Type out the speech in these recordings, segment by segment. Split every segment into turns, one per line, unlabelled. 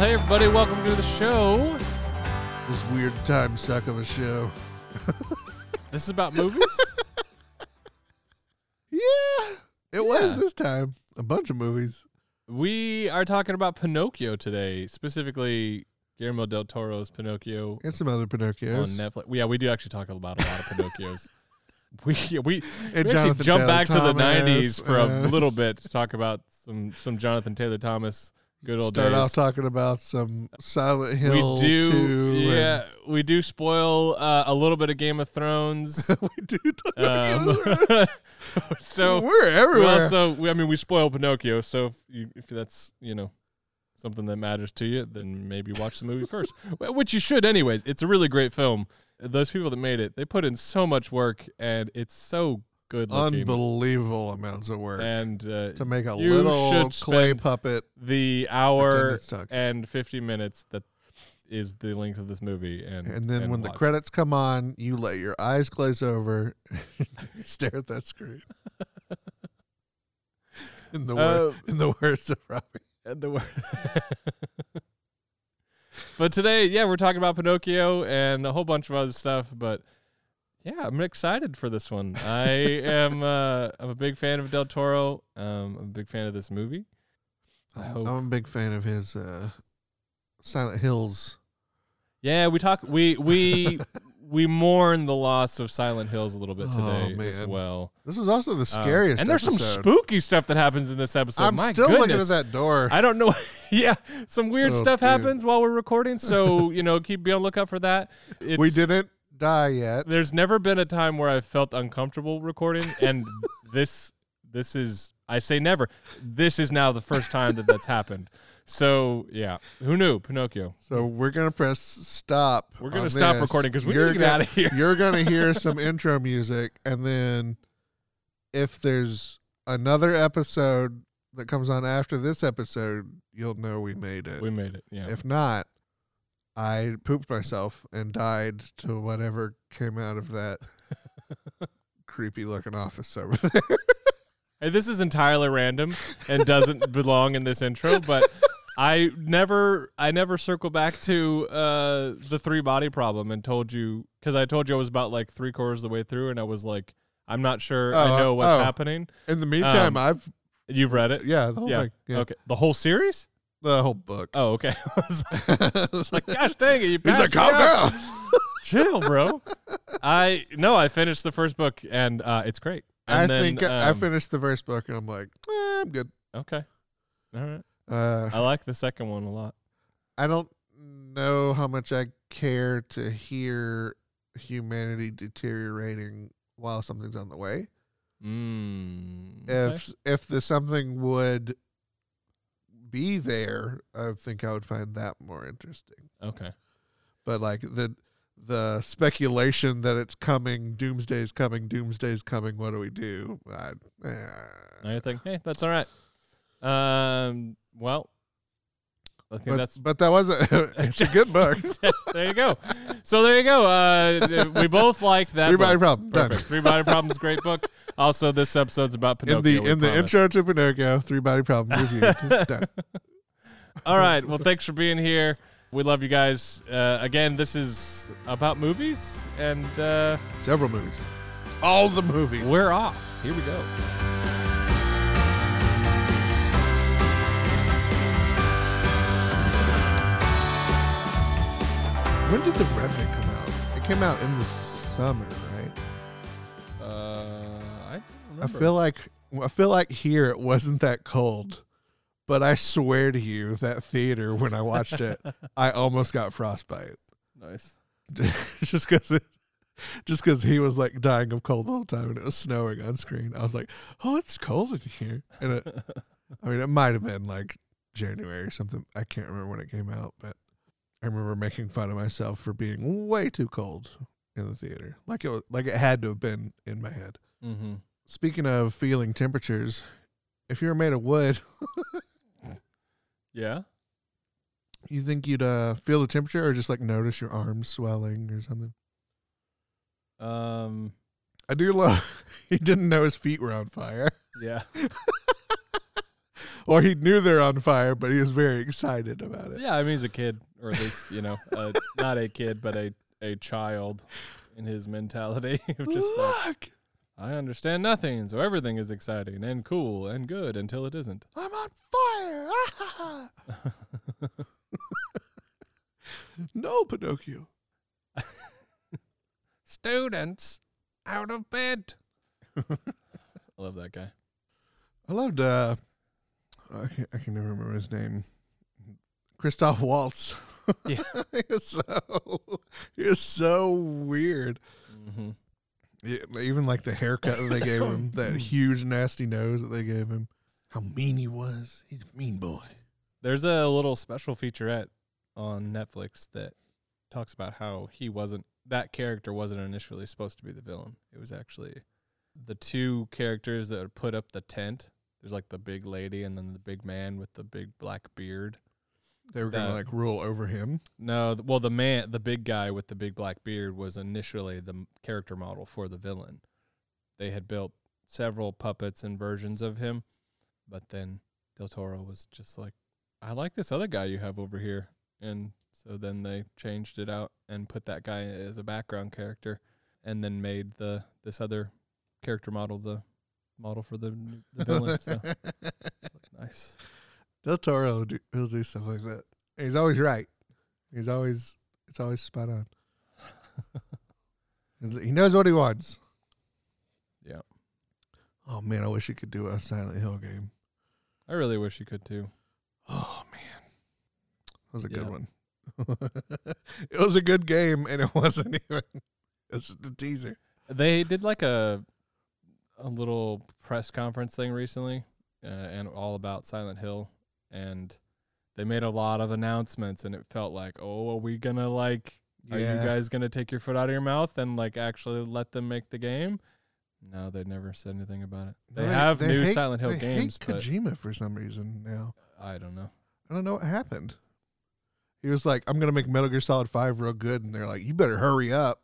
Hey everybody, welcome to the show.
This weird time suck of a show.
This is about movies.
Yeah, it was this time. A bunch of movies.
we are talking about Pinocchio today, specifically Guillermo del Toro's Pinocchio
And some other Pinocchios. on.
Netflix. Yeah, we do actually talk about a lot of Pinocchios. We we, we actually jump back to the '90s for a
uh,
little bit to talk about some some Jonathan Taylor Thomas good old
Start
days.
off talking about some Silent Hill.
we do,
2
yeah, we do spoil uh, a little bit of Game of Thrones.
we do. Talk
Um,
about
so
we're everywhere.
Well, so we, I mean, we spoil Pinocchio. So if, you, if that's you know something that matters to you, then maybe watch the movie first, which you should anyways. It's a really great film. Those people that made it, they put in so much work, and it's so good looking.
Unbelievable amounts of work
And uh,
to make a
you
little
should
clay
spend
puppet.
the hour
attendance tuck.
and fifty minutes that is the length of this movie, and
And then when the
watch
credits come on, you let your eyes glaze over, stare at that screen. in the wor-
Uh,
in the words of Robbie.
And the word. but today, yeah, we're talking about Pinocchio and a whole bunch of other stuff. But yeah, I'm excited for this one. I am. Uh, I'm a big fan of Del Toro. Um, I'm a big fan of this movie. I hope.
I'm a big fan of his uh, Silent Hills.
Yeah, we talk. We we we mourn the loss of Silent Hills a little bit
Oh,
today as well.
This is also the
Um,
scariest.
and there's some spooky stuff that happens in this episode.
I'm
My
still
goodness.
looking at that door.
I don't know. yeah, some weird
Oh,
stuff
dude.
happens while we're recording. So you know, keep be on lookout for that. It's,
we didn't die yet.
There's never been a time where I've felt uncomfortable recording, and this this is I say never. This is now the first time that that's happened. So yeah, who knew Pinocchio?
So we're gonna press stop.
We're gonna
on
stop
this.
recording 'cause we need to get
gonna-
outta here.
You're gonna hear some intro music, and then if there's another episode that comes on after this episode, you'll know we made it.
We made it. Yeah.
If not, I pooped myself and died to whatever came out of that creepy looking office over there.
Hey, this is entirely random and doesn't belong in this intro, but I never I never circle back to uh, the three body problem and told you because I told you I was about like three quarters of the way through and I was like I'm not sure
Oh,
I know what's
oh.
happening.
In the meantime,
Um,
I've
You've read it,
yeah, the whole
yeah.
thing, yeah,
Okay, the whole series.
The whole book.
Oh, okay. I was like, I was like, gosh dang it, you
He's like,
passed me
calm
up."
down.
chill, bro. I no, I finished the first book and uh, it's great.
I
then,
think I
um,
finished the first book and I'm like, eh, I'm good.
Okay, all right.
Uh,
I like the second one a lot.
I don't know how much I care to hear humanity deteriorating while something's on the way.
Mm,
If if the something would be there, I think I would find that more interesting.
okay.
But like the the speculation that it's coming, doomsday's coming, doomsday's coming. What do we do? I, eh.
Think, hey, that's all right. Um, well, I think
But,
that's
but that was a it's a good book.
there you go. So there you go. Uh, we both liked that.
Three body problem. Done.
Perfect. Three body problems. Great book. Also, this episode's about Pinocchio.
in the in the
promise.
intro to Pinocchio, three body problem review. Done.
All right. Well, thanks for being here. We love you guys. Uh, again, this is about movies, and uh,
Several movies. All the movies.
we're off. Here we go.
when did The Revenant come out? It came out in the summer,
I
I feel like I feel like here it wasn't that cold, but I swear to you that theater when I watched it, I almost got frostbite
nice.
just because it. Just because he was like dying of cold the whole time and it was snowing on screen, I was like, "Oh, it's cold in here." And it, I mean, it might have been like January or something. I can't remember when it came out, but I remember making fun of myself for being way too cold in the theater. Like it was, like it had to have been in my head.
Mm-hmm.
Speaking of feeling temperatures, if you were made of wood,
Yeah.
you think you'd uh, feel the temperature or just like notice your arms swelling or something?
Um.
I do love he didn't know his feet were on fire.
Yeah.
or he knew they're on fire, but he was very excited about it.
Yeah, I mean he's a kid, or at least you know, uh, not a kid, but a a child in his mentality of just like
Look,
I understand nothing, so everything is exciting and cool and good until it isn't.
I'm on fire. no, Pinocchio.
Students out of bed. I love that guy.
I loved. uh I can I can never remember his name. Christoph Waltz.
Yeah.
he was so he was so weird.
hmm
Yeah, even like the haircut that they gave him, that huge nasty nose that they gave him. How mean he was. He's a mean boy.
There's a little special featurette on Netflix that talks about how he wasn't that character wasn't initially supposed to be the villain. It was actually the two characters that put up the tent. There's like the big lady and then the big man with the big black beard.
They were gonna like rule over him.
No, th- well the man, the big guy with the big black beard was initially the m- character model for the villain. They had built several puppets and versions of him, but then Del Toro was just like, "I like this other guy you have over here," and so then they changed it out and put that guy as a background character, and then made the this other character model the model for the the villain. so it's like, nice.
Del Toro will do, he'll do stuff like that. And he's always right. He's always it's always spot on. he knows what he wants.
Yeah,
Oh man, I wish he could do a Silent Hill game.
I really wish he could too.
Oh man, that was a good one. it was a good game, and it wasn't even. It's just a teaser.
They did like a a little press conference thing recently, uh, and all about Silent Hill, and they made a lot of announcements, and it felt like, oh, are we gonna like, are you guys gonna take your foot out of your mouth and like actually let them make the game? No, they never said anything about it. They, have new
hate-
Silent Hill
they
games,
hate
but
Kojima for some reason now.
I don't know.
I don't know what happened. He was like, "I'm gonna make Metal Gear Solid Five real good," and they're like, "You better hurry up."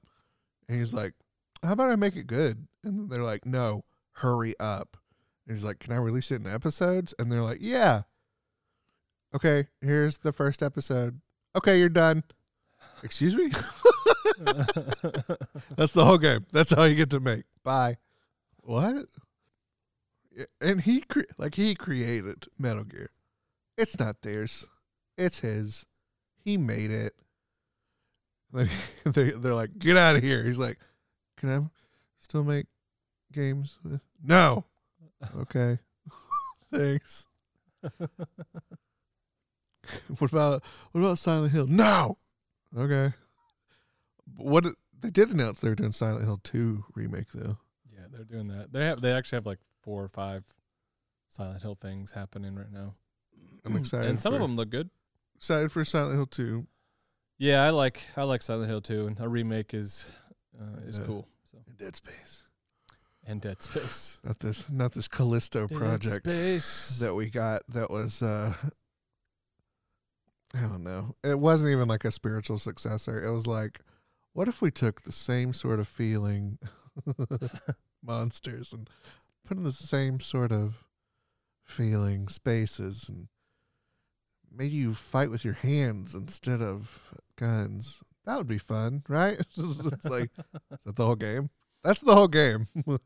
And he's like, "How about I make it good?" And they're like, "No, hurry up." And he's like, "Can I release it in episodes?" And they're like, "Yeah." Okay, here's the first episode. Okay, you're done. Excuse me. That's the whole game. That's all you get to make. Bye. What? And he cre- like he created Metal Gear. It's not theirs. It's his. He made it. Like they they're like, get out of here. He's like, can I still make games with? No. Okay. Thanks. what about what about Silent Hill? No. Okay. What they did announce they were doing Silent Hill 2 remake though.
yeah, they're doing that. They have they actually have like four or five Silent Hill things happening right now,
I'm excited.
and some of them look good.
excited for Silent Hill 2.
Yeah, I like I like Silent Hill two, and a remake is uh, is
Yeah.
cool. So
and Dead Space.
and Dead Space.
Not this not this Callisto project
Space.
that we got that was uh I don't know. It wasn't even like a spiritual successor. It was like what if we took the same sort of feeling monsters and put in the same sort of feeling spaces and made you fight with your hands instead of guns. That would be fun, right? it's like is that the whole game? That's the whole game.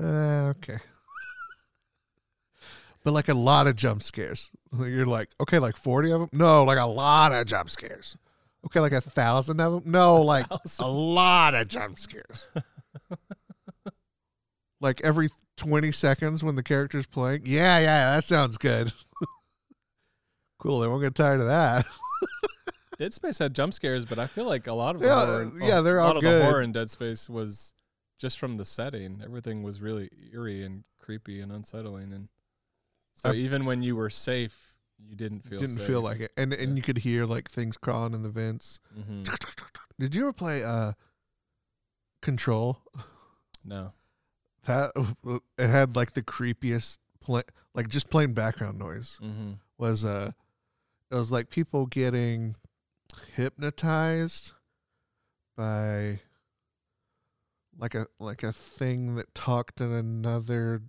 Uh, okay. But like a lot of jump scares. You're like, okay, like 40 of them? No, like a lot of jump scares. Okay, like a thousand of them? No, like a lot of jump scares. like every 20 seconds when the character's playing? Yeah, yeah, that sounds good. cool, they won't get tired of that.
Dead Space had jump scares, but I feel like a lot of
Yeah,
horror,
yeah, they're
a
all
lot of
good.
the horror in Dead Space was just from the setting. Everything was really eerie and creepy and unsettling, and so
I-
even when you were safe, you didn't feel
Didn't
safe.
feel like it. And and
Yeah.
you could hear like things crawling in the vents.
hmm
Did you ever play uh Control?
No,
That it had like the creepiest play, like just plain background noise
hmm
was uh it was like people getting hypnotized by like a like a thing that talked in another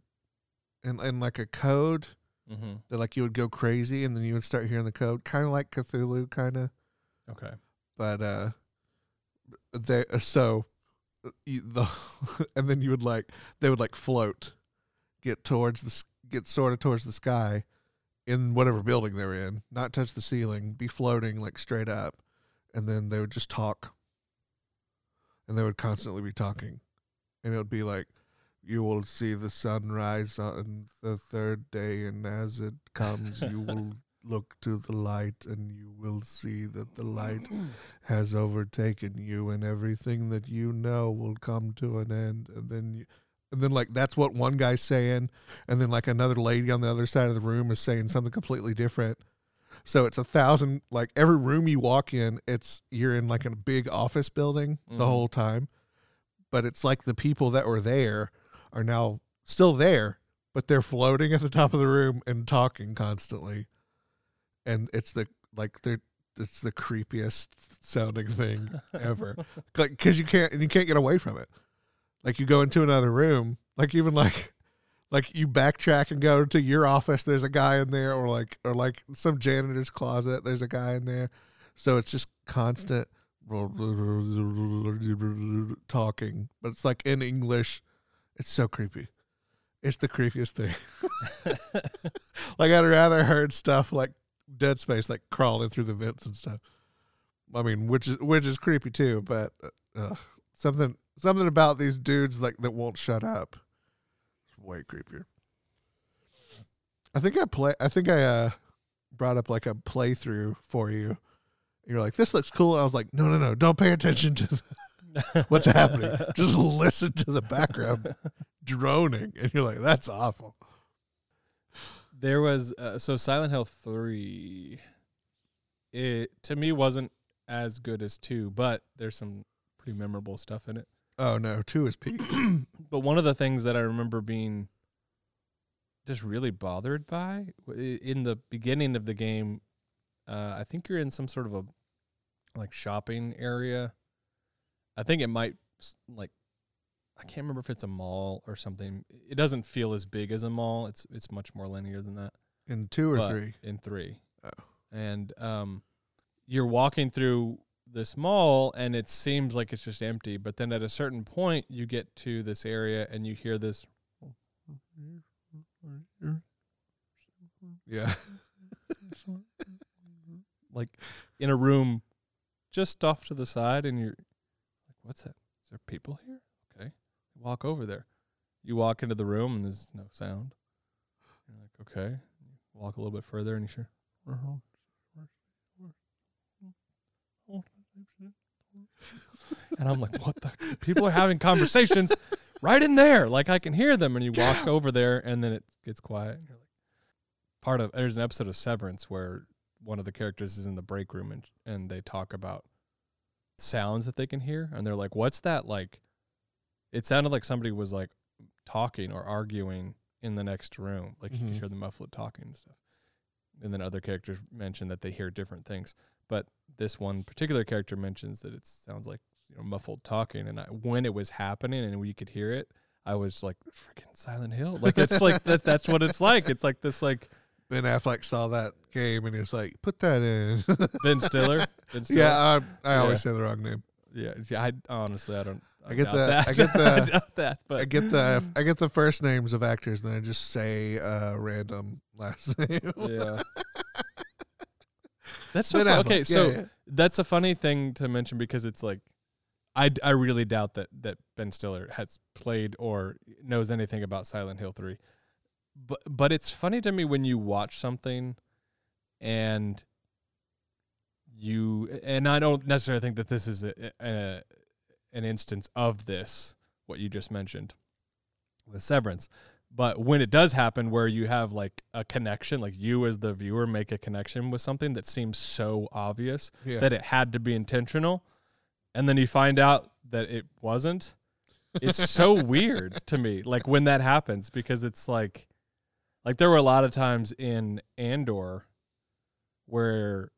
in in like a code
Mm-hmm.
That like you would go crazy and then you would start hearing the code, kind of like Cthulhu, kind of.
Okay.
But uh, they so uh, you, the and then you would like they would like float, get towards the get sort of towards the sky, in whatever building they're in, not touch the ceiling, be floating like straight up, and then they would just talk. And they would constantly be talking, and it would be like, "You will see the sun rise on the third day, and as it comes, you will look to the light, and you will see that the light has overtaken you, and everything that you know will come to an end." And then you, and then like that's what one guy's saying, and then like another lady on the other side of the room is saying something completely different. So it's a thousand like every room you walk in, it's you're in like a big office building the
Mhm.
whole time. But it's like the people that were there are now still there, but they're floating at the top of the room and talking constantly. And it's the like they're it's the creepiest sounding thing ever. like cuz you can't and you can't get away from it. Like you go into another room, like even like like you backtrack and go to your office there's a guy in there or like or like some janitor's closet there's a guy in there so it's just constant talking but it's like in english it's so creepy it's the creepiest thing like i'd rather heard stuff like dead space like crawling through the vents and stuff i mean which is which is creepy too but uh, something something about these dudes like that won't shut up it's way creepier. I think I play. I think I uh, brought up like a playthrough for you. You're like, this looks cool. I was like, no, no, no, don't pay attention to what's happening. Just listen to the background droning, and you're like, that's awful.
There was uh, so Silent Hill three. It to me wasn't as good as two, but there's some pretty memorable stuff in it.
Oh no, two is peak.
But one of the things that I remember being just really bothered by in the beginning of the game, uh, I think you're in some sort of a like shopping area. I think it might like I can't remember if it's a mall or something. It doesn't feel as big as a mall. It's it's much more linear than that
In two or
but
three.
in three.
Oh.
And um, you're walking through this mall, and it seems like it's just empty. But then at a certain point, you get to this area, and you hear this.
Yeah.
like in a room just off to the side, and you're "What's that? Is there people here?" Okay, walk over there. You walk into the room, and there's no sound. You're like, "Okay." Walk a little bit further, and you're sure. And I'm like, what the? People are having conversations right in there. Like I can hear them. And you walk over there, and then it gets quiet. And you're like, part of there's an episode of Severance where one of the characters is in the break room and and they talk about sounds that they can hear, and they're like, what's that like? It sounded like somebody was like talking or arguing in the next room. Like you
Mhm.
could hear the muffled talking and stuff. And then other characters mention that they hear different things. But this one particular character mentions that it sounds like you know muffled talking, and I, when it was happening and we could hear it, I was like, "Freaking Silent Hill!" Like it's like that. That's what it's like. It's like this like
Ben Affleck saw that game and he's like, put that in.
Ben Stiller. Ben Stiller.
yeah, I, I always
Yeah.
say the wrong name.
yeah, yeah. I honestly, I don't.
I get the-
That.
I get the-
doubt that. But
I get the I get the first names of actors, and then I just say uh, random last name.
yeah. That's so
Ben
fu-
Affleck.
okay.
Yeah,
So that's a funny thing to mention because it's like, I, I really doubt that that Ben Stiller has played or knows anything about Silent Hill three, but but it's funny to me when you watch something, and you and I don't necessarily think that this is a, a an instance of this what you just mentioned with Severance. But when it does happen where you have like a connection, like you as the viewer make a connection with something that seems so obvious
yeah.
that it had to be intentional, and then you find out that it wasn't, it's so weird to me. Like when that happens, because it's like, like there were a lot of times in Andor where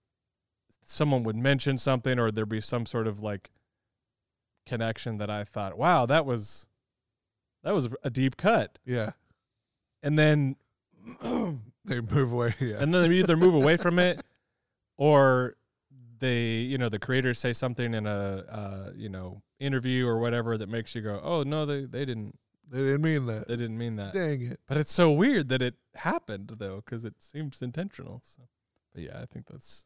someone would mention something or there'd be some sort of like connection that I thought, wow, that was that was a deep cut
yeah.
and then
They move away. Yeah.
and then they either move away from it or they you know the creators say something in a uh, you know interview or whatever that makes you go oh no they, they didn't
they didn't mean that.
they didn't mean that
Dang it.
but it's so weird that it happened though because it seems intentional so but yeah i think that's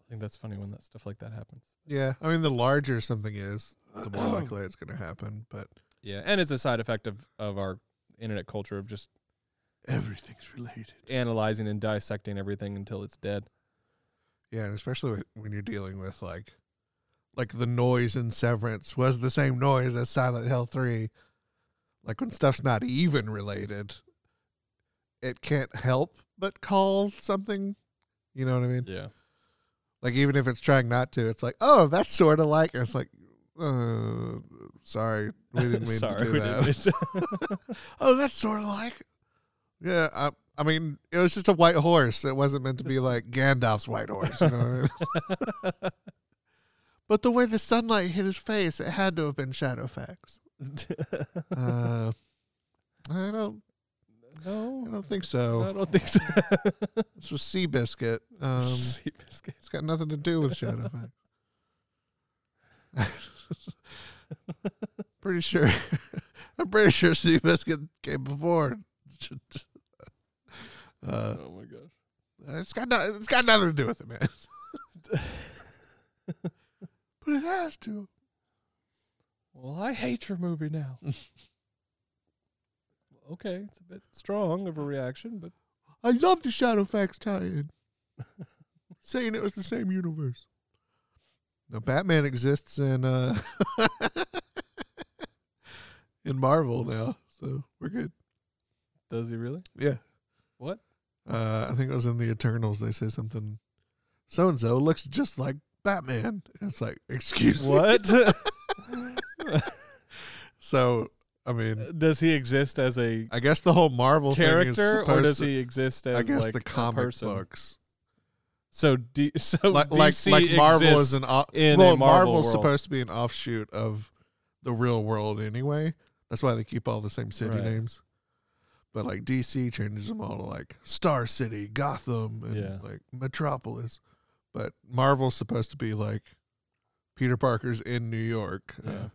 i think that's funny when that stuff like that happens
Yeah. I mean, the larger something is, the more likely it's going to happen. But
yeah and it's a side effect of of our internet culture of just
everything's related.
analyzing and dissecting everything until it's dead
Yeah, and especially with, when you're dealing with like, like the noise in Severance was the same noise as Silent Hill Three. Like when stuff's not even related, it can't help but call something. You know what I mean?
yeah
Like even if it's trying not to, it's like, oh, that's sort of like. It's like, uh, sorry, we didn't mean
sorry
to do that. oh, that's sort of like. Yeah, I, I mean, it was just a white horse. It wasn't meant to be like Gandalf's white horse. You know what I mean? but the way the sunlight hit his face, it had to have been shadow Shadowfax. Uh, I don't,
No, I
don't think so.
I don't think so.
This was Seabiscuit. Um,
Seabiscuit.
it's got nothing to do with Shadowfax. pretty sure. I'm pretty sure Seabiscuit came before. Uh,
oh my gosh.
it's got no, it's got nothing to do with it, man. but it has to.
Well, I hate your movie now. okay, it's a bit strong of a reaction, but
I love the Shadowfax tie-in, saying it was the same universe. Now, Batman exists in uh in Marvel now, so we're good.
does he really?
Yeah.
What?
Uh, I think it was in the Eternals. They say something. So and so looks just like Batman. And it's like, excuse me.
What?
So, I mean,
does he exist as a
I guess the whole Marvel
character, or does
to-
he exist as
I guess
like
the
a
comic
person?
books,
So, D- so
like like
DC
like Marvel is an off,
in
well,
Marvel
Marvel's supposed to be an offshoot of the real world anyway. That's why they keep all the same city
Right.
names. But like DC changes them all to like Star City, Gotham, and
Yeah.
like Metropolis. But Marvel's supposed to be like Peter Parker's in New York.
Yeah.
Uh,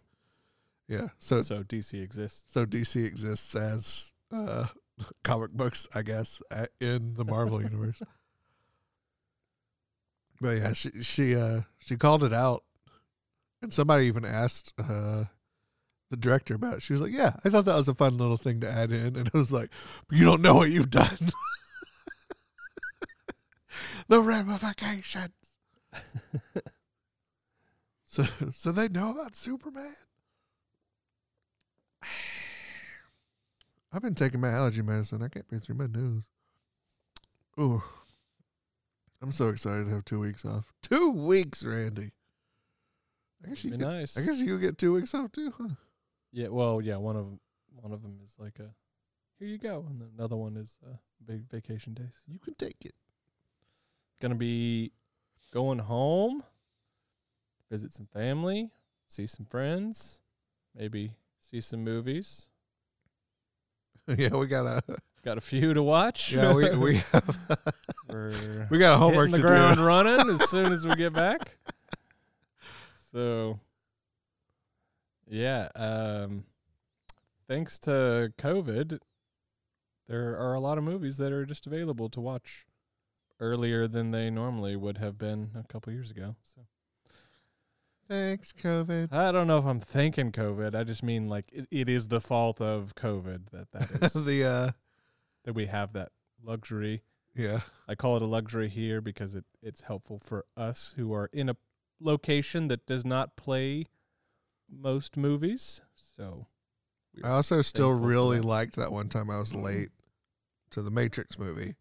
yeah. So
so DC exists.
so DC exists as uh, comic books, I guess, in the Marvel universe. But yeah, she she uh she called it out, and somebody even asked uh the director about. it. She was like, "Yeah, I thought that was a fun little thing to add in," and it was like, you don't know what you've done." the ramifications. so so they know about Superman. I've been taking my allergy medicine. I can't breathe through my nose. Ooh. I'm so excited to have two weeks off. Two weeks, Randy. I guess you
Be
get,
nice.
I guess you get two weeks off too, huh?
Yeah. Well, yeah. One of one of them is like a here you go, and then another one is uh, big vacation days.
You can take it.
Gonna be going home, visit some family, see some friends, maybe see some movies.
yeah, we got a
Got a few to watch.
yeah we we have
We're
we got a homework
hitting
to
the ground
do.
running as soon as we get back. So, yeah. Um, thanks to COVID, there are a lot of movies that are just available to watch earlier than they normally would have been a couple years ago. So
Thanks, COVID.
I don't know if I'm thanking COVID. I just mean like it, it is the fault of COVID that that is
the uh
that we have that luxury.
yeah.
I call it a luxury here because it, it's helpful for us who are in a location that does not play most movies. So
I also still really
that.
liked that one time I was late to the Matrix movie,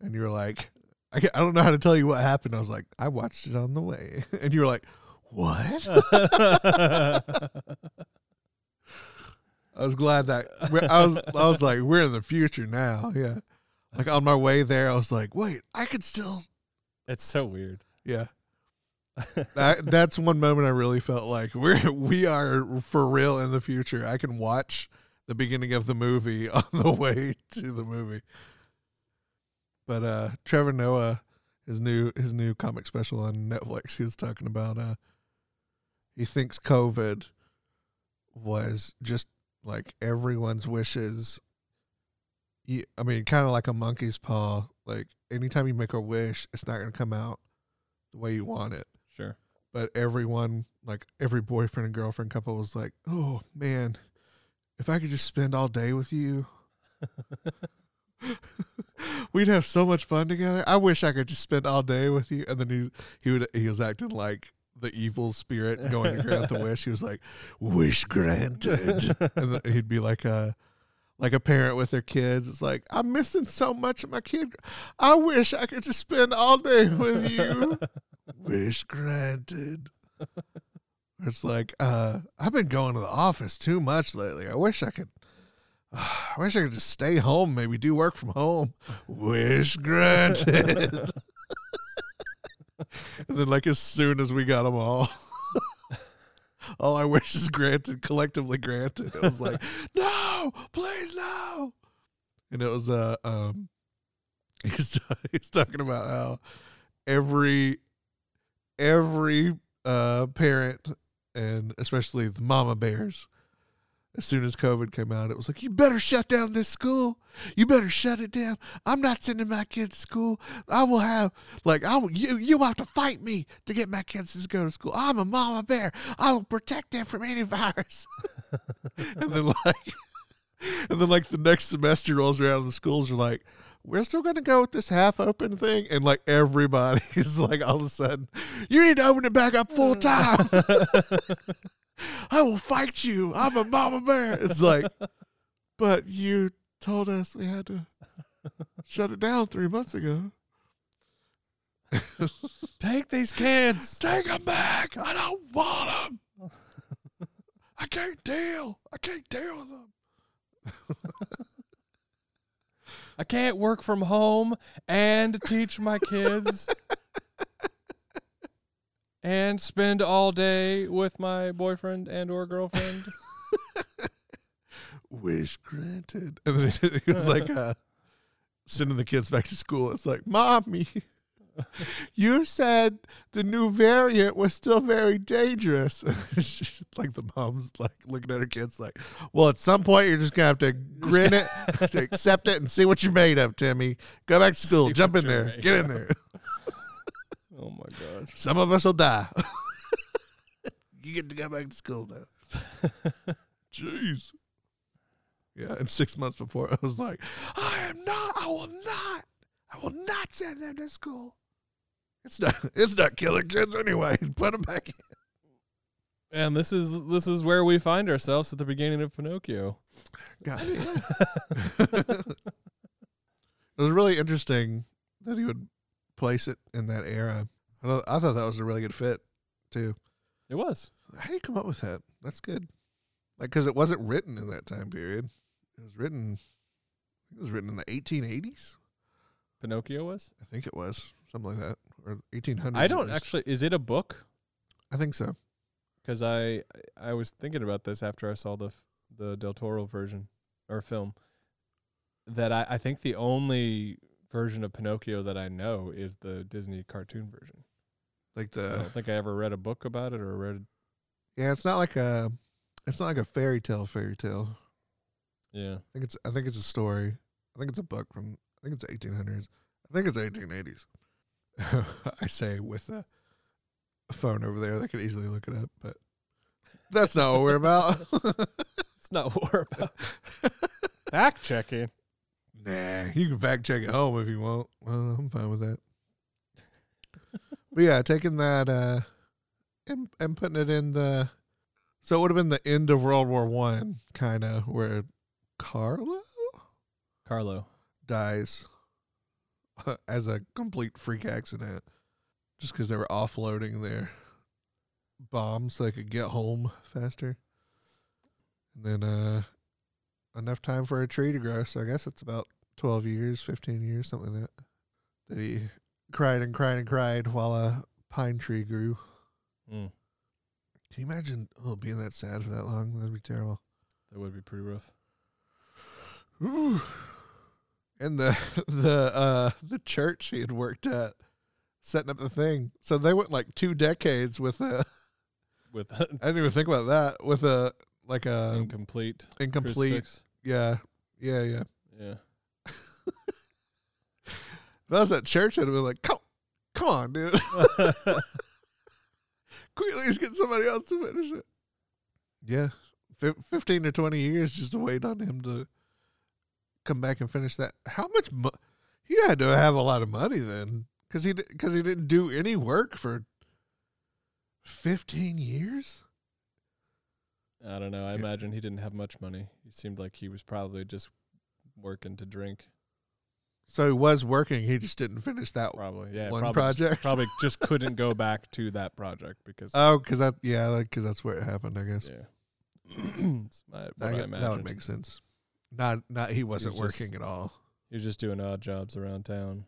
and you were like, I, I don't know how to tell you what happened. I was like, I watched it on the way, and you were like, what? I was glad that I was. I was like, we're in the future now. Yeah, like on my way there, I was like, wait, I could still.
it's so weird.
Yeah, that that's one moment I really felt like we're we are for real in the future. I can watch the beginning of the movie on the way to the movie. But uh Trevor Noah, his new his new comic special on Netflix, he was talking about uh he thinks COVID was just like everyone's wishes. You, I mean, kind of like a monkey's paw. Like anytime you make a wish, it's not going to come out the way you want it.
Sure.
But everyone, like every boyfriend and girlfriend couple, was like, "Oh man, if I could just spend all day with you." We'd have so much fun together. I wish I could just spend all day with you. And then he he would he was acting like the evil spirit going to grant the wish. He was like, "Wish granted," and then he'd be like a like a parent with their kids. It's like I'm missing so much of my kid. I wish I could just spend all day with you. wish granted. It's like uh, I've been going to the office too much lately. I wish I could. I wish I could just stay home, maybe do work from home. Wish granted. and then, like, as soon as we got them all, all our wishes granted, collectively granted. It was like, no, please, no. And it was, uh, um, he's, he's talking about how every, every, uh, parent and especially the mama bears, as soon as COVID came out, it was like, you better shut down this school. You better shut it down. I'm not sending my kids to school. I will have, like, I will, you, you have to fight me to get my kids to go to school. I'm a mama bear. I will protect them from any virus. and then, like, and then, like, the next semester rolls around and the schools are like, we're still going to go with this half open thing. And, like, everybody is like, all of a sudden, you need to open it back up full mm. time. I will fight you. I'm a mama bear. It's like, but you told us we had to shut it down three months ago.
Take these kids.
Take them back. I don't want them. I can't deal. I can't deal with them.
I can't work from home and teach my kids and spend all day with my boyfriend and or girlfriend.
Wish granted. And then he was like, uh, sending the kids back to school. It's like, mommy, you said the new variant was still very dangerous. She's like the mom's like looking at her kids like, well, at some point you're just gonna have to grin it, to accept it, and see what you're made of, Timmy. Go back to school.
See
Jump in there.
made
Get in
of.
there.
Oh my gosh.
Some of us will die. you get to go back to school now. Jeez. Yeah, and six months before, I was like, I am not, I will not, I will not send them to school. It's not, it's not killing kids anyway. Put them back in.
And this is this is where we find ourselves at the beginning of Pinocchio.
God, yeah. it was really interesting that he would place it in that era. I thought, I thought that was a really good fit, too.
It was.
How do you come up with that? That's good. Like, because it wasn't written in that time period. It was written. It was written in the 1880s.
Pinocchio was?
I think it was something like that, or 1800s.
I don't actually is it a book?
I think so.
Cuz I I was thinking about this after I saw the f- the Del Toro version or film that I I think the only version of Pinocchio that I know is the Disney cartoon version.
Like the I
don't think I ever read a book about it or read
yeah, it's not like a, it's not like a fairy tale. Fairy tale.
yeah.
I think it's I think it's a story. I think it's a book from I think it's 1800s. I think it's 1880s. I say with a, a phone over there that could easily look it up, but that's not what we're about.
It's not what we're about. Fact checking.
Nah, you can fact check at home if you want. Well, I'm fine with that. but yeah, taking that uh and and putting it in the so it would have been the end of World War One, kind of where Carlo
Carlo.
dies as a complete freak accident just because they were offloading their bombs so they could get home faster. And then uh enough time for a tree to grow. So I guess it's about 12 years, 15 years, something like that. That he cried and cried and cried while a pine tree grew.
Mm,
Can you imagine oh, being that sad for that long? That'd be terrible.
that would be pretty rough.
Ooh. and the the uh the church he had worked at setting up the thing. So they went like two decades with a
with
I didn't even think about that with a like a
incomplete
incomplete
crucifix.
yeah yeah yeah.
Yeah.
If I was at church, I'd have been like, come, come on, dude. Quick, least get somebody else to finish it. Yeah. Fif 15 to 20 years just to wait on him to come back and finish that. How much mo- He had to have a lot of money then because he, di- cause he didn't do any work for 15 years.
I don't know. I
Yeah.
imagine he didn't have much money. He seemed like he was probably just working to drink.
So he was working. He just didn't finish that.
Probably, yeah.
One
probably just-
project?
probably just couldn't go back to that project because
Oh, because that, yeah, because that's where it happened, I guess.
yeah. My, what
That,
I
that would make sense. Not, not he wasn't
just-
working at all.
He was just doing odd jobs around town.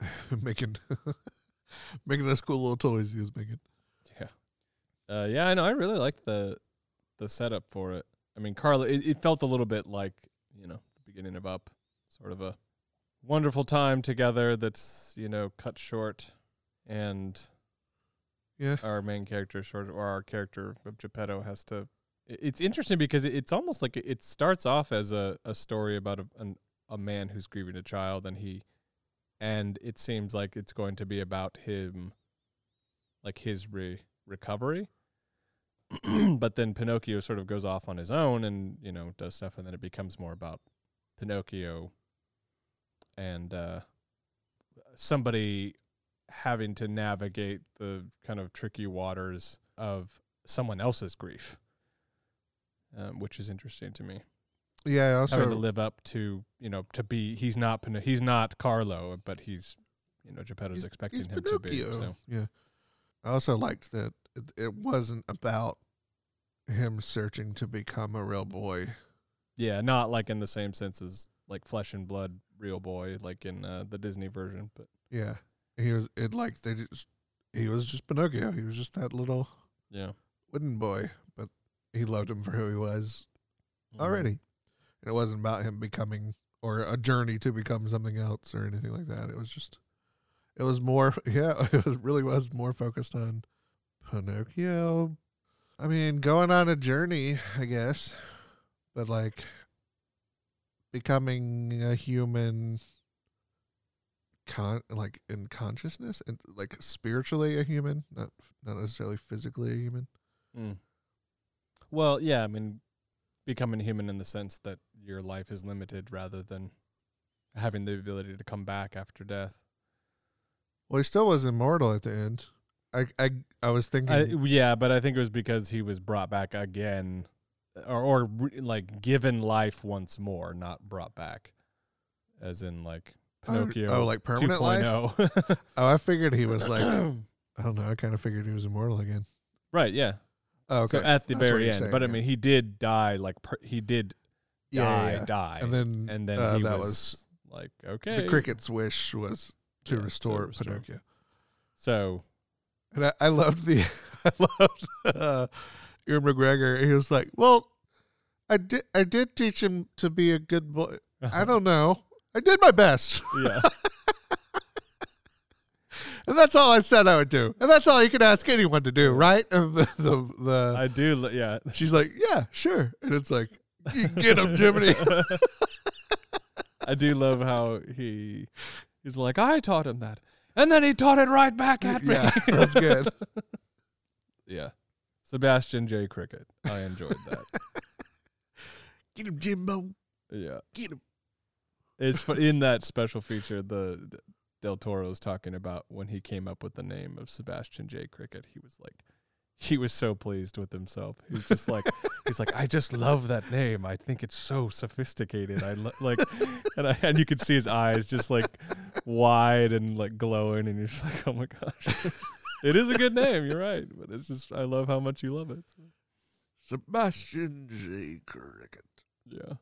making making those cool little toys he was making.
Yeah, uh, yeah, I know. I really like the the setup for it. I mean, Carlo, it, it felt a little bit like you know the beginning of Up, sort of a wonderful time together that's you know cut short, and
Yeah.
our main character sort of, or our character of Geppetto has to. It's interesting because it's almost like it- it starts off as a, a story about a an, a man who's grieving a child, and he, and it seems like it's going to be about him, like his re- recovery. but then Pinocchio sort of goes off on his own and you know does stuff, and then it becomes more about Pinocchio and uh, somebody having to navigate the kind of tricky waters of someone else's grief, um, which is interesting to me.
Yeah, I also
Having to live up to you know to be he's not Pino- he's not Carlo, but he's you know Geppetto's
he's,
expecting
he's
him to be.
Pinocchio.
So
Yeah. I also liked that it, it wasn't about him searching to become a real boy.
yeah, not like in the same sense as like flesh and blood real boy like in uh, the Disney version, but
Yeah. He was it like they just he was just Pinocchio. He was just that little
yeah.
wooden boy, but he loved him for who he was
Mhm.
already. And it wasn't about him becoming or a journey to become something else or anything like that. It was just it was more yeah, it was really was more focused on Pinocchio. I mean, going on a journey, I guess. But like becoming a human con like in consciousness and like spiritually a human, not not necessarily physically a human.
Mm. Well, yeah, I mean, becoming human in the sense that your life is limited rather than having the ability to come back after death.
Well, he still was immortal at the end. I I I was thinking
I, yeah, but I think it was because he was brought back again, or or re- like given life once more, not brought back, as in like
Oh,
Pinocchio.
oh, like permanent life?
2.0.
Oh, I figured he was like I don't know. I kind of figured he was immortal again.
right, yeah.
Oh, okay.
So at the
That's
very end,
saying,
but I mean, he did die. Like per, he did
yeah,
die,
yeah, yeah.
die,
And then
and then
uh,
he
that
was,
was,
like, okay,
the cricket's wish was to
Yeah, to
restore
restore.
Pinocchio.
So
And I, I loved the I loved uh, Ewan McGregor. He was like, "Well, I did I did teach him to be a good boy. I don't know. I did my best,
yeah,
and that's all I said I would do. And that's all you can ask anyone to do, right?" And the the, the
I do. Yeah,
she's like, "Yeah, sure." And it's like, "You "Get him, Jiminy."
I do love how he he's like, I taught him that, and then he taught it right back at me.
yeah, that's good.
yeah, Sebastian J. Cricket. I enjoyed that.
Get him, Jimbo.
yeah,
Get him.
it's in that special feature the Del Toro's talking about when he came up with the name of Sebastian J. Cricket. He was like, he was so pleased with himself. He's just like, he's like, I just love that name. I think it's so sophisticated. I lo-, like, and I, and you could see his eyes just like wide and like glowing, and you're just like, oh my gosh, it is a good name. You're right, but it's just I love how much you love it. So,
Sebastian J. Cricket.
yeah.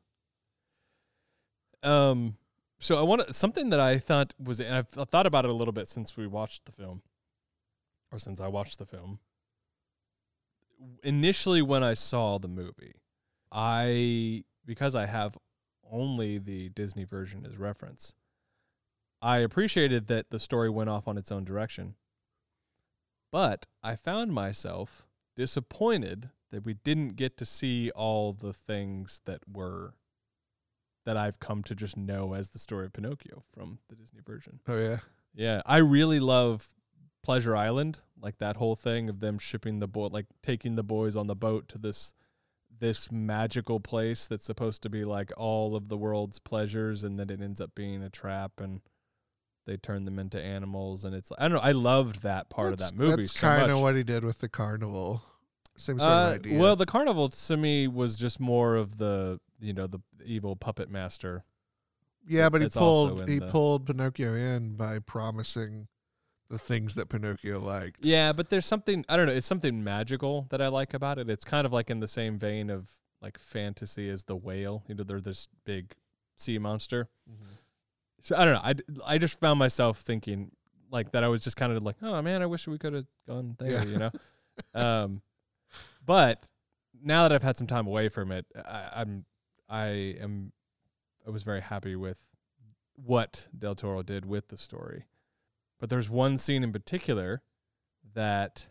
Um. So I want something that I thought was, and I've thought about it a little bit since we watched the film, or since I watched the film. Initially, when I saw the movie, I because I have only the Disney version as reference. I appreciated that the story went off on its own direction, but I found myself disappointed that we didn't get to see all the things that were that I've come to just know as the story of Pinocchio from the Disney version.
Oh yeah.
Yeah, I really love Pleasure Island, like that whole thing of them shipping the boy, like taking the boys on the boat to this this magical place that's supposed to be like all of the world's pleasures, and then it ends up being a trap, and they turn them into animals, and it's I don't know. I loved that part of that movie.
That's
so
kind of what he did with the carnival. Same sort
Uh,
of idea.
well, the carnival to me was just more of the you know the evil puppet master.
yeah, but he pulled he
the-
pulled Pinocchio in by promising the things that Pinocchio liked.
Yeah, but there's something I don't know. It's something magical that I like about it. It's kind of like in the same vein of like fantasy as the whale. You know, they're this big sea monster. So I don't know. I, I just found myself thinking like that. I was just kind of like, oh man, I wish we could have gone there.
Yeah.
You know. um, but now that I've had some time away from it, I, I'm I am I was very happy with what Del Toro did with the story. But there's one scene in particular that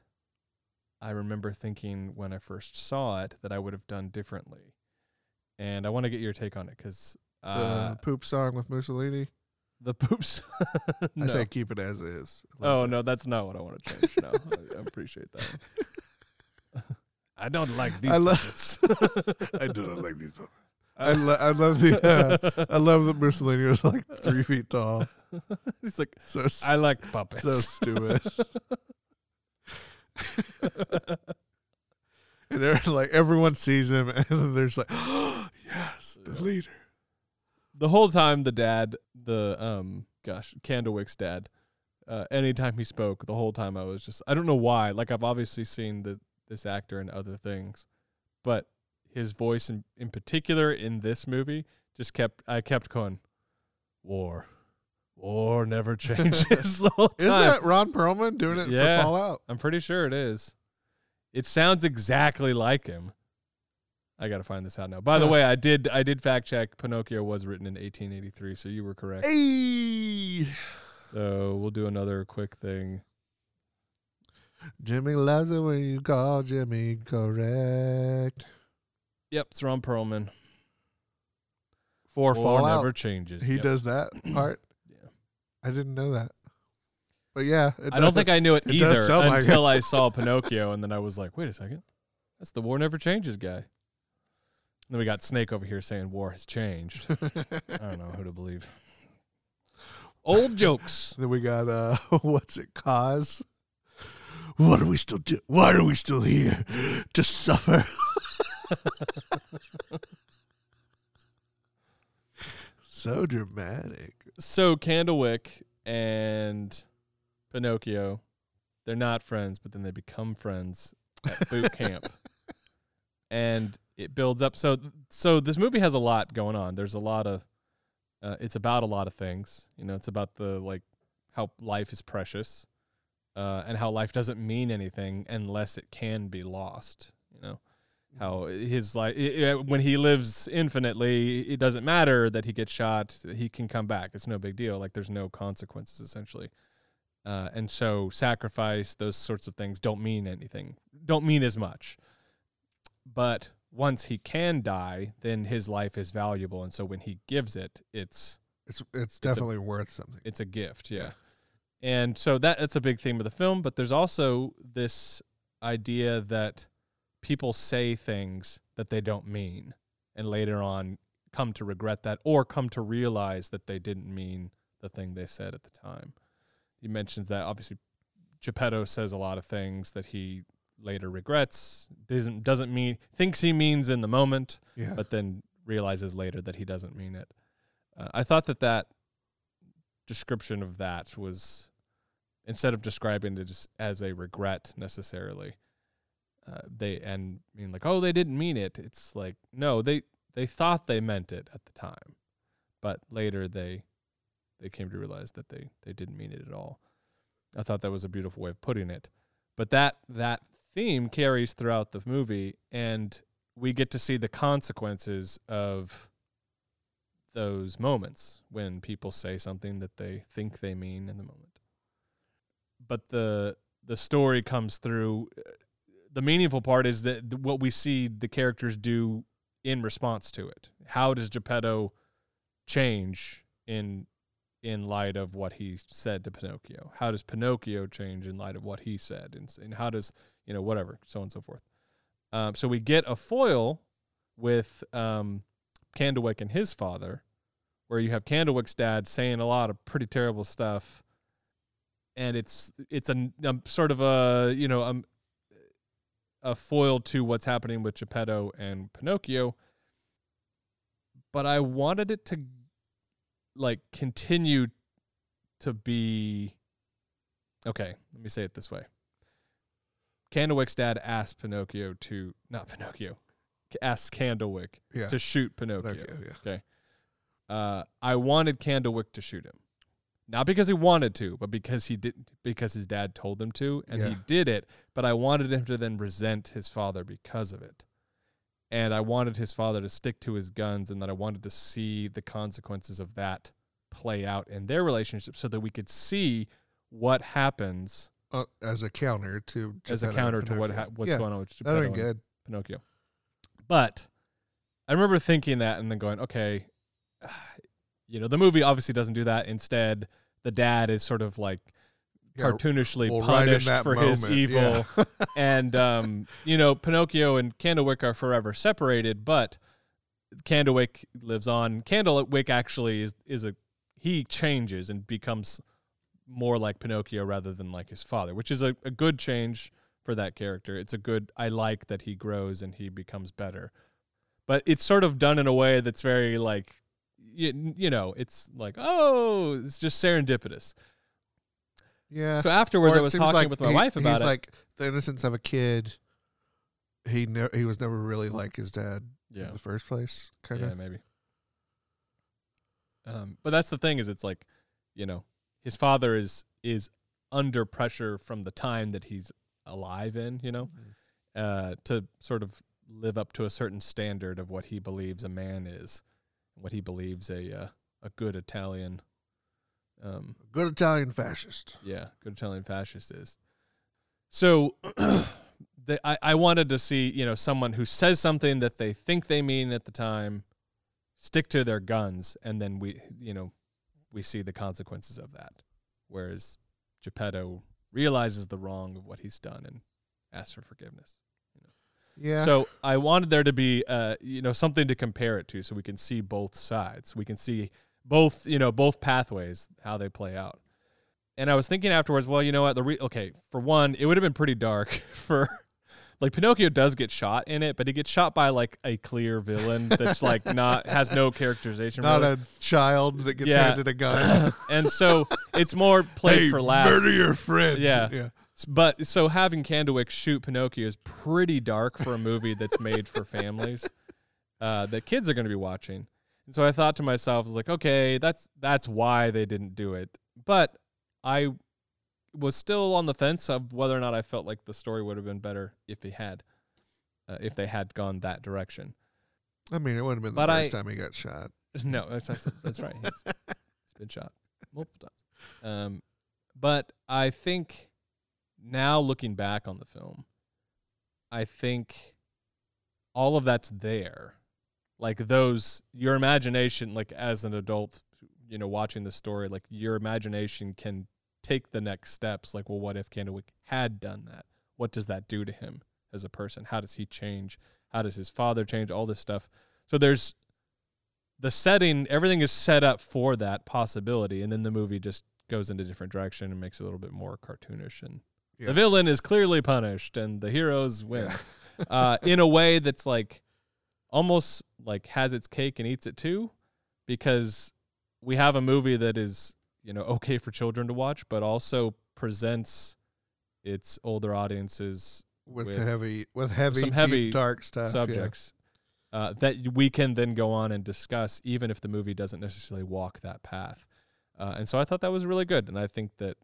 I remember thinking when I first saw it that I would have done differently. And I want to get your take on it because uh,
the poop song with Mussolini.
The poops.
I say keep it as is.
Oh no, that's not what I want to change. No, I, I appreciate that. I don't like these
I lo-
puppets.
I do not like these puppets. I, lo- I love the uh, I love that Mussolini was like three feet tall.
He's like,
So
I like puppets.
so stupid. and they're like everyone sees him, and there's like, oh, yes, the leader.
The whole time the dad the um gosh candlewick's dad uh anytime he spoke the whole time i was just i don't know why like i've obviously seen the this actor in other things but his voice in, in particular in this movie just kept i kept going war war never changes the whole time
Isn't that Ron Perlman doing it
Yeah.
for Fallout?
i'm pretty sure it is it sounds exactly like him i gotta find this out now by the
Huh.
way i did i did fact check pinocchio was written in 1883 so you were correct
Hey,
So we'll do another quick thing.
Jimmy loves it when you call Jimmy correct.
Yep, it's Ron Perlman.
For
War
Fallout,
never changes.
he
Yep.
does that part.
Yeah.
I didn't know that. But yeah, it
I don't think I knew it,
it
either
sound like
until I saw Pinocchio, and then I was like, "Wait a second, that's the War Never Changes guy." Then we got Snake over here saying war has changed. I don't know who to believe. Old jokes.
Then we got uh what's it cause? What are we still do? Why are we still here? To suffer. so dramatic.
So Candlewick and Pinocchio, they're not friends, but then they become friends at boot camp. And it builds up so so this movie has a lot going on. There's a lot of uh, it's about a lot of things. You know, it's about the like how life is precious. Uh, and how life doesn't mean anything unless it can be lost, you know how his life when he lives infinitely it doesn't matter that he gets shot he can come back it's no big deal like there's no consequences essentially uh, and so sacrifice those sorts of things don't mean anything don't mean as much but once he can die then his life is valuable. And so when he gives it it's
It's it's definitely worth something.
it's a gift yeah. And so that that's a big theme of the film but there's also this idea that people say things that they don't mean and later on come to regret that or come to realize that they didn't mean the thing they said at the time. He mentions that obviously Geppetto says a lot of things that he later regrets doesn't doesn't mean thinks he means in the moment
Yeah.
but then realizes later that he doesn't mean it. Uh, I thought that that description of that was instead of describing it as a regret necessarily, uh, they and mean like oh they didn't mean it. It's like no they they thought they meant it at the time, but later they they came to realize that they they didn't mean it at all. I thought that was a beautiful way of putting it, but that that theme carries throughout the movie and we get to see the consequences of those moments when people say something that they think they mean in the moment. But the the story comes through. uh, The meaningful part is that what we see the characters do in response to it. How does Geppetto change in in light of what he said to Pinocchio? How does Pinocchio change in light of what he said? And, and how does you know whatever so on and so forth. Um, so we get a foil with um, Candlewick and his father, where you have Candlewick's dad saying a lot of pretty terrible stuff, and it's it's a um, sort of a you know um, a foil to what's happening with Geppetto and Pinocchio. But I wanted it to like continue to be okay. Let me say it this way. Candlewick's dad asked Pinocchio to not Pinocchio, asked Candlewick
Yeah.
to shoot Pinocchio.
Okay, yeah.
Uh, I wanted Candlewick to shoot him, not because he wanted to, but because he did, because his dad told him to, and he did it. But I wanted him to then resent his father because of it, and I wanted his father to stick to his guns, and that I wanted to see the consequences of that play out in their relationship, so that we could see what happens
Uh, as a counter to
as a counter to what ha- what's
yeah,
going on with Geppetto and
good.
Pinocchio. But I remember thinking that and then going, okay, you know, the movie obviously doesn't do that. Instead, the dad is sort of like
Yeah,
cartoonishly
well,
punished
that
for his evil.
yeah.
and um, you know, Pinocchio and Candlewick are forever separated, but Candlewick lives on. Candlewick actually is is a he changes and becomes more like Pinocchio rather than like his father, which is a, a good change for that character. It's a good I like that he grows and he becomes better. But it's sort of done in a way that's very like you, you know, it's like, oh, it's just serendipitous.
Yeah.
So afterwards
Or
I
it
was
seems
talking
like
with my
he-
wife about it.
he's
it.
like the innocence of a kid. He ne- he was never really like his dad
yeah.
in the first place. Kind of.
Yeah, maybe. Um, but that's the thing is it's like, you know, his father is is under pressure from the time that he's alive in, you know, uh, to sort of live up to a certain standard of what he believes a man is, what he believes a uh, a good Italian, um,
Good Italian fascist.
yeah, good Italian fascist is. So, the, I I wanted to see you know someone who says something that they think they mean at the time, stick to their guns, and then we you know we see the consequences of that. Whereas Geppetto realizes the wrong of what he's done and asks for forgiveness.
Yeah.
So I wanted there to be, uh, you know, something to compare it to, so we can see both sides. We can see both, you know, both pathways how they play out. And I was thinking afterwards, well, you know what? The re- okay, for one, it would have been pretty dark for, like Pinocchio does get shot in it, but he gets shot by like a clear villain that's like not has no characterization.
not
really.
a child that gets
Yeah.
handed a gun.
and so it's more played
hey,
for laughs.
murder your friend.
Yeah.
Yeah.
But so having Candlewick shoot Pinocchio is pretty dark for a movie that's made for families uh, that kids are going to be watching. And so I thought to myself, I was like, okay, that's that's why they didn't do it. But I was still on the fence of whether or not I felt like the story would have been better if they had, uh, if they had gone that direction.
I mean, it wouldn't have been the first
I-
time he got shot.
No, that's that's, that's right. He's, he's been shot multiple times. Um, but I think now looking back on the film, I think all of that's there. Like those, your imagination, like as an adult, you know, watching the story, like your imagination can take the next steps. Like, well, what if Candlewick had done that? What does that do to him as a person? How does he change? How does his father change? All this stuff. So there's the setting, everything is set up for that possibility, and then the movie just goes in a different direction and makes it a little bit more cartoonish. And
Yeah.
the villain is clearly punished, and the heroes win
Yeah.
uh, in a way that's like almost like has its cake and eats it too, because we have a movie that is you know okay for children to watch, but also presents its older audiences
with,
with
heavy, with heavy,
some
deep,
heavy
dark stuff. yeah.
subjects uh, that we can then go on and discuss, even if the movie doesn't necessarily walk that path. Uh, and so I thought that was really good, and I think that.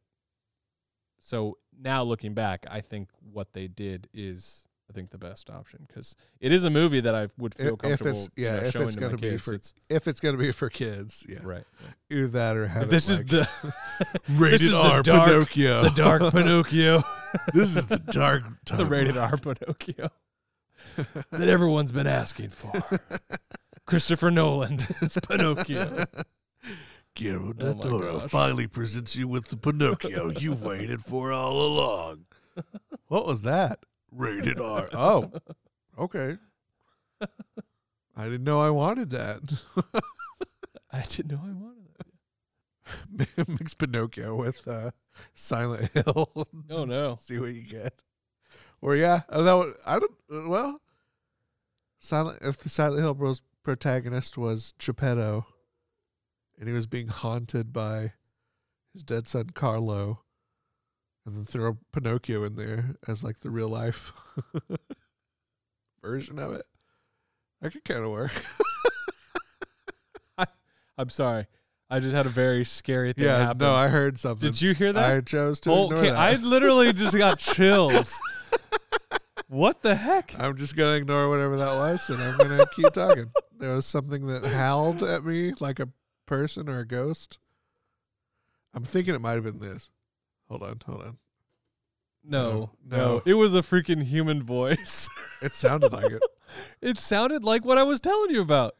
So now looking back, I think what they did is I think the best option because it is a movie that I would feel
If- if
comfortable.
it's- yeah,
you know,
if
showing
it's
to
gonna be
kids.
for-
It's-
If it's gonna be for kids, yeah,
right.
either that or have
this
it
is
like
the
rated
is the
R
dark-
Pinocchio.
the dark Pinocchio,
this is the dark.
the rated R Pinocchio that everyone's been asking for. Christopher Nolan, it's Pinocchio.
Guillermo
Oh
del Toro finally presents you with the Pinocchio you've waited for all along. What was that? Rated R. Oh, okay. I didn't know I wanted that.
I didn't know I wanted that.
Mix Pinocchio with uh, Silent Hill.
Oh no.
See what you get. Or yeah, that I don't. uh, Well, Silent. If the Silent Hill Bros protagonist was Geppetto, and he was being haunted by his dead son Carlo, and then throw Pinocchio in there as like the real life version of it, that could kind of work.
I'm sorry. I just had a very scary thing
yeah,
happen.
no, I heard something.
Did you hear that?
I chose to oh, ignore
okay,
that.
I literally just got chills. what the heck?
I'm just gonna ignore whatever that was, and I'm gonna keep talking. There was something that howled at me like a person or a ghost. I'm thinking it might have been this. Hold on, hold on.
No,
No,
no. It was a freaking human voice.
It sounded like it.
it sounded like what I was telling you about.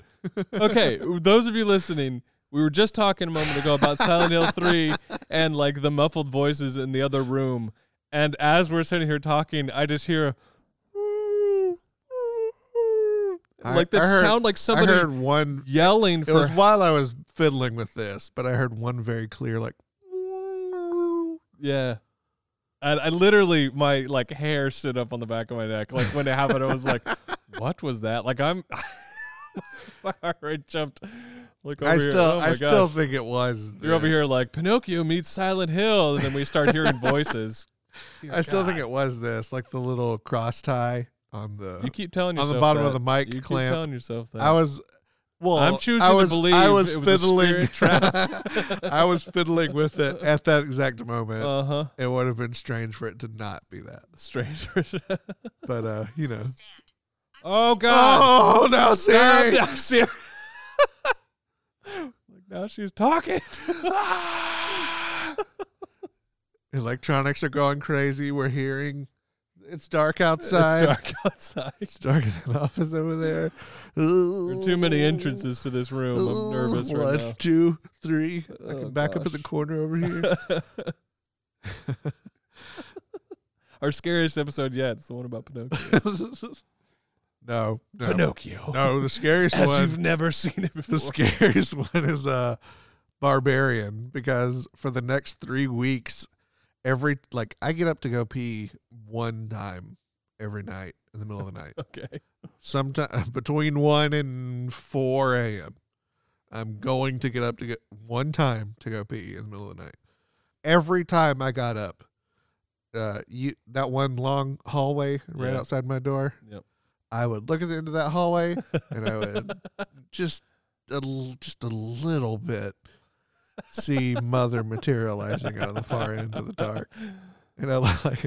Okay, those of you listening, we were just talking a moment ago about Silent Hill 3 and like the muffled voices in the other room. And as we're sitting here talking, I just hear
I-
like that
heard-
sound like somebody
I heard one.
yelling
It was while I was fiddling with this, but I heard one very clear, like.
Yeah. And I literally my like hair stood up on the back of my neck. Like when it happened, I was like, "What was that?" Like I'm, my heart rate jumped. Look over
I
here.
still,
oh
I still think it was.
You're over here like Pinocchio meets Silent Hill, and then we start hearing voices. Dear
I still think it was this, like the little cross tie on the
You keep telling
on the bottom of the mic
You keep
clamp.
telling yourself that.
I was well.
I'm choosing
I
to believe
I was
it was a
fiddling. I was fiddling with it at that exact moment.
uh huh.
it would have been strange for it to not be that.
Strange.
But uh, you know.
oh God.
Oh no,
Stop
Siri!
now, Siri. like now she's talking.
Electronics are going crazy. We're hearing. It's dark outside.
It's dark outside.
It's dark in the office over there.
There are too many entrances to this room. I'm nervous
One,
right now.
two, three. I
Oh,
can back up in the corner over here.
Our scariest episode yet. It's the one about Pinocchio.
no, no,
Pinocchio.
no. The scariest
As
one.
you've never seen it before.
The scariest one is uh barbarian because for the next three weeks, every like I get up to go pee one time every night in the middle of the night.
okay.
Sometime between one and four a.m. I'm going to get up to get one time to go pee in the middle of the night. Every time I got up, uh, you that one long hallway right
Yeah.
outside my door.
Yep.
I would look at the end of that hallway and I would just a, l- just a little bit see mother materializing out of the far end of the dark. And I like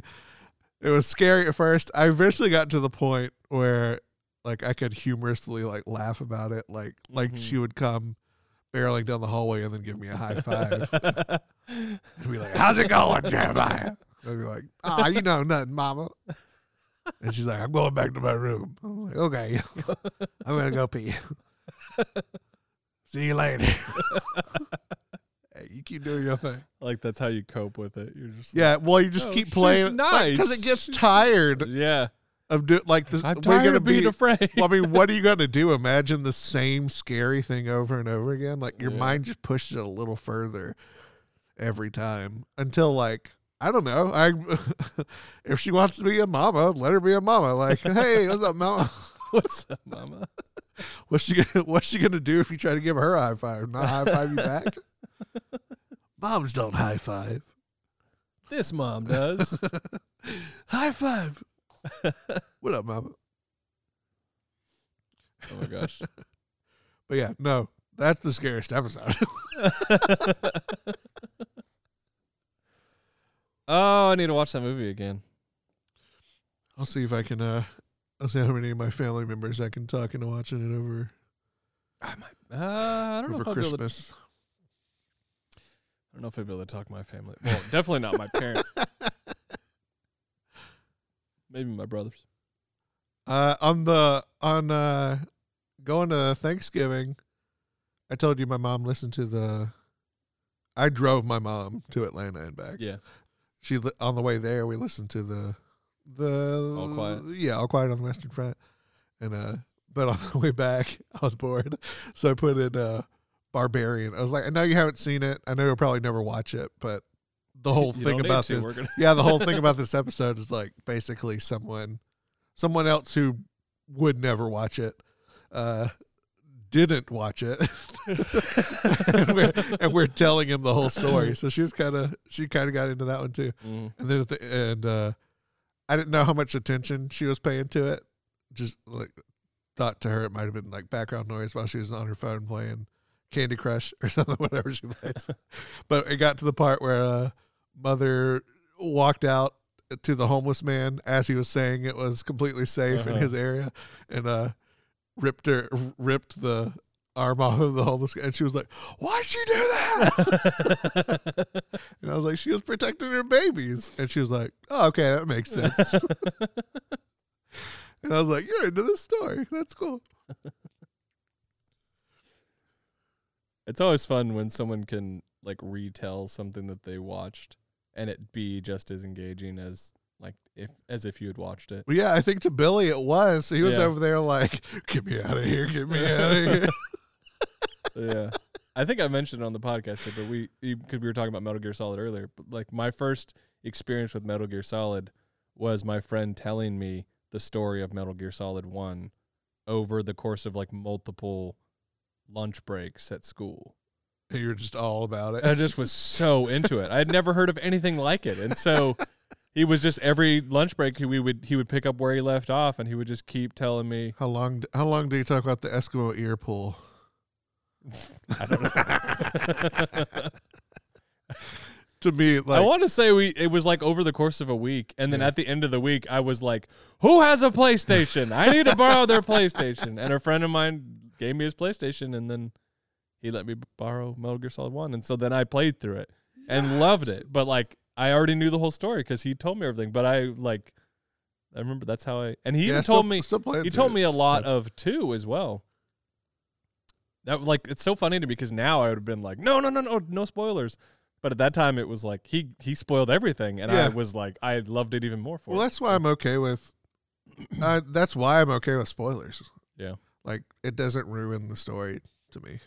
it was scary at first. I eventually got to the point where like I could humorously like laugh about it. Like like
Mhm.
she would come barreling down the hallway and then give me a high five. and be like, How's it going, Jeremiah? I'd be like, Ah, you know nothing, mama. And she's like, I'm going back to my room. I'm like, okay. I'm gonna go pee. See you later. You keep doing your thing.
like that's how you cope with it. You're just
Yeah, well, you just
Oh,
keep playing
nice.
because it gets tired
yeah.
of doing like this.
I'm tired
gonna
of being
be,
afraid.
well, I mean, what are you going to do? Imagine the same scary thing over and over again. Like your
Yeah.
mind just pushes it a little further every time until like I don't know. I if she wants to be a mama, let her be a mama. Like, hey, what's up, mama?
What's up, Mama?
What's she gonna What's she gonna do if you try to give her a high five? Not high five you back. Moms don't high five.
This mom does.
High five. what up, mama?
oh my gosh.
But yeah, no, that's the scariest episode.
oh, I need to watch that movie again.
I'll see if I can. Uh, I'll see how many of my family members I can talk into watching it over
I might. Uh, I don't know if I'll be able to.
Christmas.
I don't know if I'd be able to talk my family. Well, definitely not my parents. Maybe my brothers.
Uh, on the on uh, going to Thanksgiving, I told you my mom listened to the. I drove my mom to Atlanta and back.
Yeah.
She li- on the way there we listened to the the
All Quiet?
Yeah, all quiet on the Western Front, and uh, but on the way back I was bored, so I put in uh, Barbarian. I was like, I know you haven't seen it. I know you'll probably never watch it, but the whole thing about
to.
this,
gonna-
yeah, the whole thing about this episode is like basically someone, someone else who would never watch it, uh, didn't watch it, and, we're, and we're telling him the whole story. So she's kind of she kind of got into that one too.
Mhm.
And then at the and uh, I didn't know how much attention she was paying to it. Just like thought to her it might have been like background noise while she was on her phone playing Candy Crush or something, whatever she plays. but it got to the part where uh, mother walked out to the homeless man as he was saying it was completely safe in
Uh-huh.
his area, and uh, ripped her ripped the arm off of the homeless guy, and she was like, "Why'd she do that?" And I was like, she was protecting her babies. And she was like, oh, okay, that makes sense. and I was like, you're into this story. That's cool.
It's always fun when someone can like retell something that they watched and it be just as engaging as like if as if you had watched it.
But yeah, I think to Billy it was. He was
Yeah.
over there like, get me out of here, get me out of here.
yeah. I think I mentioned it on the podcast but we because we were talking about Metal Gear Solid earlier. But like my first experience with Metal Gear Solid was my friend telling me the story of Metal Gear Solid One over the course of like multiple lunch breaks at school.
and you're just all about it.
I just was so into it. I had never heard of anything like it, and so he was just every lunch break he we would he would pick up where he left off, and he would just keep telling me.
how long? How long do you talk about the Eskimo ear pull?
I don't know.
To me,
I want to say we it was like over the course of a week, and then
Yeah.
at the end of the week, I was like, "Who has a PlayStation? I need to borrow their PlayStation." And a friend of mine gave me his PlayStation, and then he let me borrow Metal Gear Solid One, and so then I played through it and loved it. But like, I already knew the whole story because he told me everything. But I like, I remember that's how I and he
yeah,
even
still-
told me
still
he told
it.
me a lot
So-
of two as well. That like it's so funny to me because now I would have been like, no, no, no, no, no spoilers. But at that time, it was like he he spoiled everything, and I was like, I loved it even more for.
Well,
it.
that's why I'm okay with. Uh, that's why I'm okay with spoilers.
Yeah.
Like it doesn't ruin the story to me.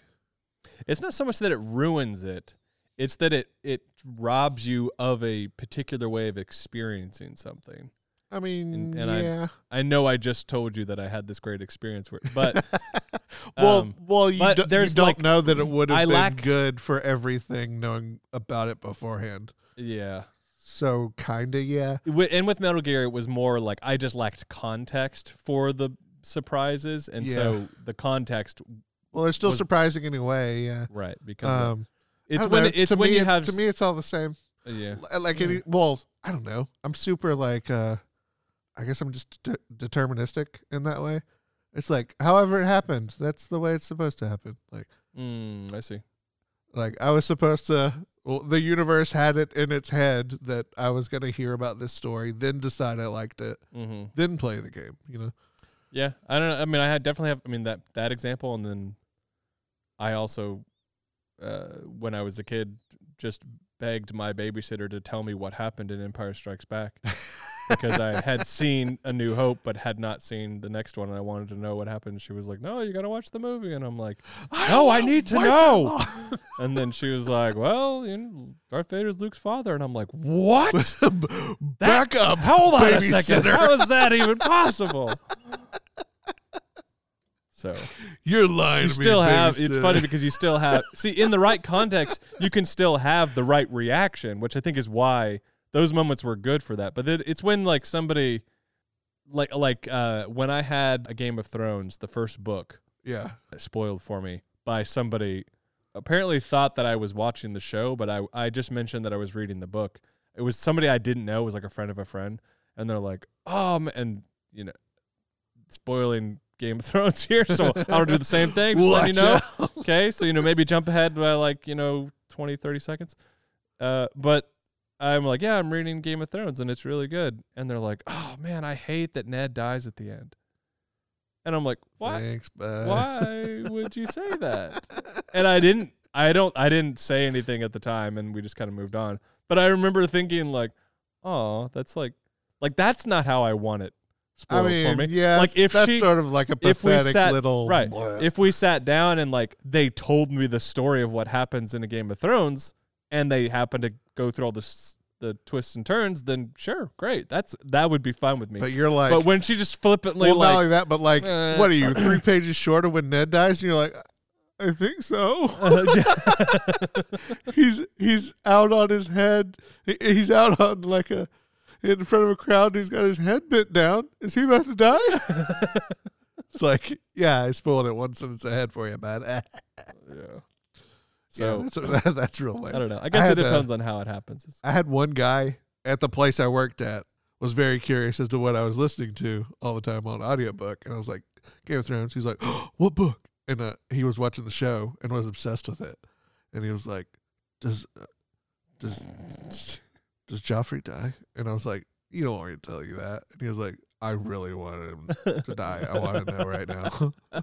It's not so much that it ruins it; it's that it it robs you of a particular way of experiencing something.
I mean,
And- and I-
yeah.
I know I just told you that I had this great experience, where, but
well,
um,
well, you,
but
do, you
there's
don't
like-
know that it would have
I
been
lack-
good for everything knowing about it beforehand.
yeah.
So kinda, yeah.
And with Metal Gear, it was more like I just lacked context for the surprises, and so the context,
Well, they're still
Was-
surprising anyway. Yeah.
right? Because
Um,
it's when
know.
it's when
me,
you have
to me, it's all the same.
uh, yeah,
Like
Yeah.
any, well, I don't know. I'm super like, uh I guess I'm just de- deterministic in that way. It's like, however it happened, that's the way it's supposed to happen. Like,
mm, I see.
like I was supposed to. Well, the universe had it in its head that I was going to hear about this story, then decide I liked it,
hmm
then play the game. You know.
Yeah, I don't know. I mean, I had definitely have. I mean that that example, and then I also, uh, when I was a kid, just begged my babysitter to tell me what happened in Empire Strikes Back. because I had seen A New Hope but had not seen the next one, and I wanted to know what happened. She was like, "No, you got to watch the movie," and I'm like, No, I need to know. and then she was like, "Well, you know, Darth Vader's Luke's father," and I'm like, "What?
Back up.
Hold on a second. How is that even possible?" So
You're lying.
you still have. It's funny because you still have. See, in the right context, you can still have the right reaction, which I think is why those moments were good for that. But it, it's when like somebody, like like uh, when I had a Game of Thrones, the first book
Yeah.
spoiled for me by somebody apparently thought that I was watching the show, but I I just mentioned that I was reading the book. It was somebody I didn't know, it was like a friend of a friend. and they're like, um, and you know, spoiling Game of Thrones here, so I want to do the same thing. Just let
Watch
know.
out.
Okay, so you know, maybe jump ahead by like you know 20, 30 seconds. Uh, but I'm like, yeah, I'm reading Game of Thrones and it's really good. And they're like, oh man, I hate that Ned dies at the end. And I'm like, why?
Thanks.
Why would you say that? And I didn't. I don't. I didn't say anything at the time, and we just kind of moved on. But I remember thinking like, oh, that's like, like that's not how I want it.
I mean,
for me.
yeah,
like if
that's
she,
sort of like a
if we
pathetic
sat-
little
right.
bleh.
if we sat down and like they told me the story of what happens in a Game of Thrones, and they happen to go through all the the twists and turns, then sure, great. That's that would be fine with me.
but you're like,
but when she just flippantly
well, not
like,
that, but like,
uh,
what are you three pages short of when Ned dies? And you're like, I think so. he's he's out on his head. He's out on like a in front of a crowd. And he's got his head bent down. Is he about to die? it's like, yeah, I spoiled it one sentence ahead for you, man. yeah,
yeah. So
that's, that's real lame.
I don't know. I guess
had,
it
uh,
depends on how it happens.
I had one guy at the place I worked at was very curious as to what I was listening to all the time on audiobook. And I was like, Game of Thrones. He's like, what book? And uh, he was watching the show and was obsessed with it. And he was like, does, uh, does, does Joffrey die? And I was like, you don't want me to tell you that. And he was like, I really want him to die. I want to know right now.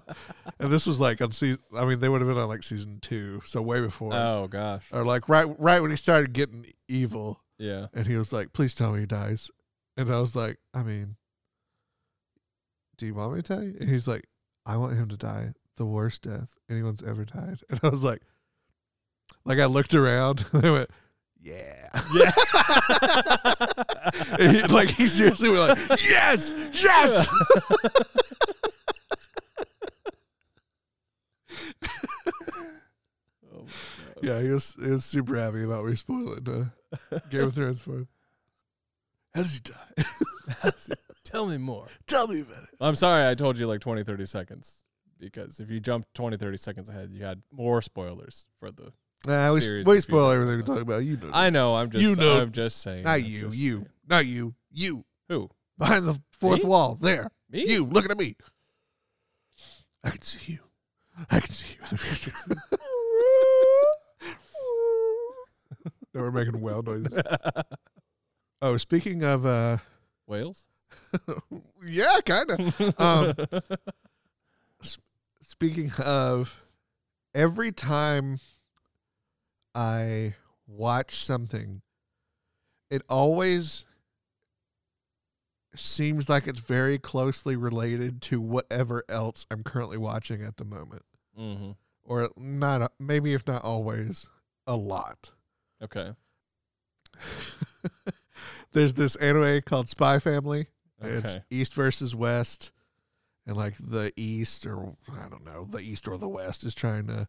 and this was like on season, I mean, they would have been on like season two. So way before.
Oh gosh.
or like right, right when he started getting evil.
Yeah.
And he was like, please tell me he dies. And I was like, I mean, do you want me to tell you? And he's like, I want him to die the worst death anyone's ever died. And I was like, like I looked around and I went, yeah.
Yeah.
He- like he seriously was like, yes, yes.
Oh,
yeah, he was, he was super happy about me spoiling uh, Game of Thrones for him. How does he die?
Tell me more.
Tell me about it.
I'm sorry I told you like 20, 30 seconds because if you jumped 20, 30 seconds ahead, you had more spoilers for the.
Nah, we, we spoil everything we talk about. You know.
I know. I'm just.
You know-
I'm just saying.
Not
I'm
you.
just
You. Not you. You.
Who?
Behind the fourth
Me?
wall. There.
Me?
You. Looking at me. I can see you. I can see you in the future. no, we're making whale noises. Oh, speaking of, uh,
whales.
yeah, kind of. Um, speaking of, every time I watch something, it always seems like it's very closely related to whatever else I'm currently watching at the moment.
mm-hmm.
Or not, maybe if not always, a lot.
Okay.
There's this anime called Spy Family. It's East versus West, and like the East or I don't know, the East or the West is trying to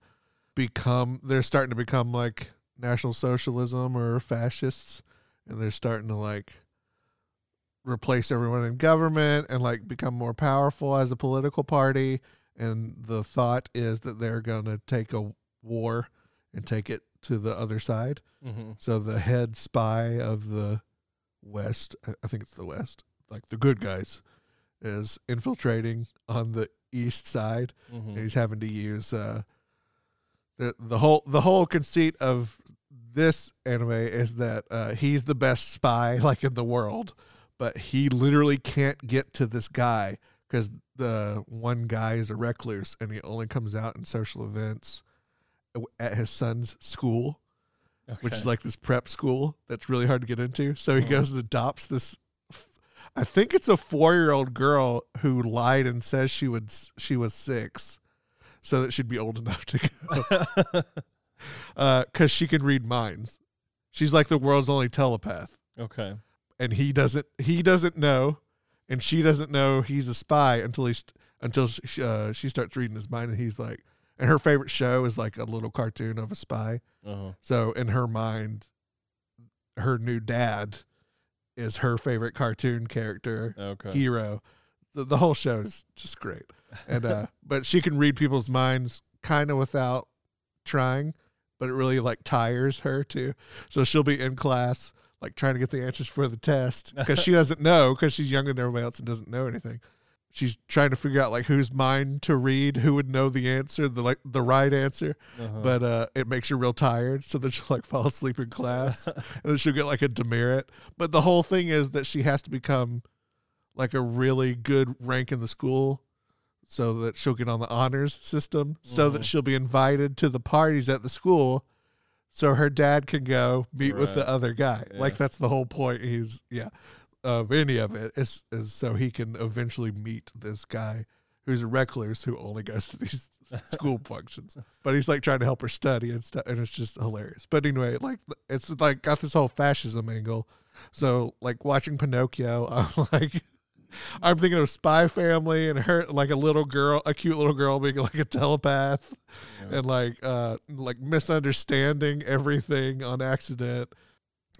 become. They're starting to become like National Socialism or fascists, and they're starting to like replace everyone in government and like become more powerful as a political party. And the thought is that they're going to take a war and take it to the other side.
Mm-hmm.
So the head spy of the West, I- think it's the West, like the good guys, is infiltrating on the East side,
Mm-hmm.
and he's having to use uh, the the whole the whole conceit of this anime is that uh, he's the best spy like in the world, but he literally can't get to this guy because the one guy is a recluse and he only comes out in social events at his son's school which is like this prep school that's really hard to get into. So he
Mhm.
goes and adopts this. I think it's a four-year-old girl who lied and says she would she was six, so that she'd be old enough to go. Because she can read minds. She's like the world's only telepath,
okay.
and he doesn't. He doesn't know, and she doesn't know he's a spy until he's until she, uh, she starts reading his mind, and he's like. And her favorite show is like a little cartoon of a spy.
Uh-huh.
So in her mind, her new dad is her favorite cartoon character,
Okay.
hero. The, the whole show is just great. And uh but she can read people's minds kind of without trying, but it really like tires her too. So she'll be in class like trying to get the answers for the test because she doesn't know because she's younger than everybody else and doesn't know anything. She's trying to figure out like whose mind to read, who would know the answer, the like the right answer.
Uh-huh.
But uh, it makes her real tired, so that she'll like fall asleep in class, and then she'll get like a demerit. But the whole thing is that she has to become like a really good rank in the school, so that she'll get on the honors system, so that
Mhm.
she'll be invited to the parties at the school, so her dad can go meet with the other guy. Like that's the whole point. He's yeah of any of it is is so he can eventually meet this guy who's a recluse who only goes to these school functions. But he's like trying to help her study and stuff, and it's just hilarious. But anyway, like it's like got this whole fascism angle. So like watching Pinocchio, I'm like. I'm thinking of Spy Family and her like a little girl, a cute little girl being like a telepath
Yeah.
and like uh like misunderstanding everything on accident.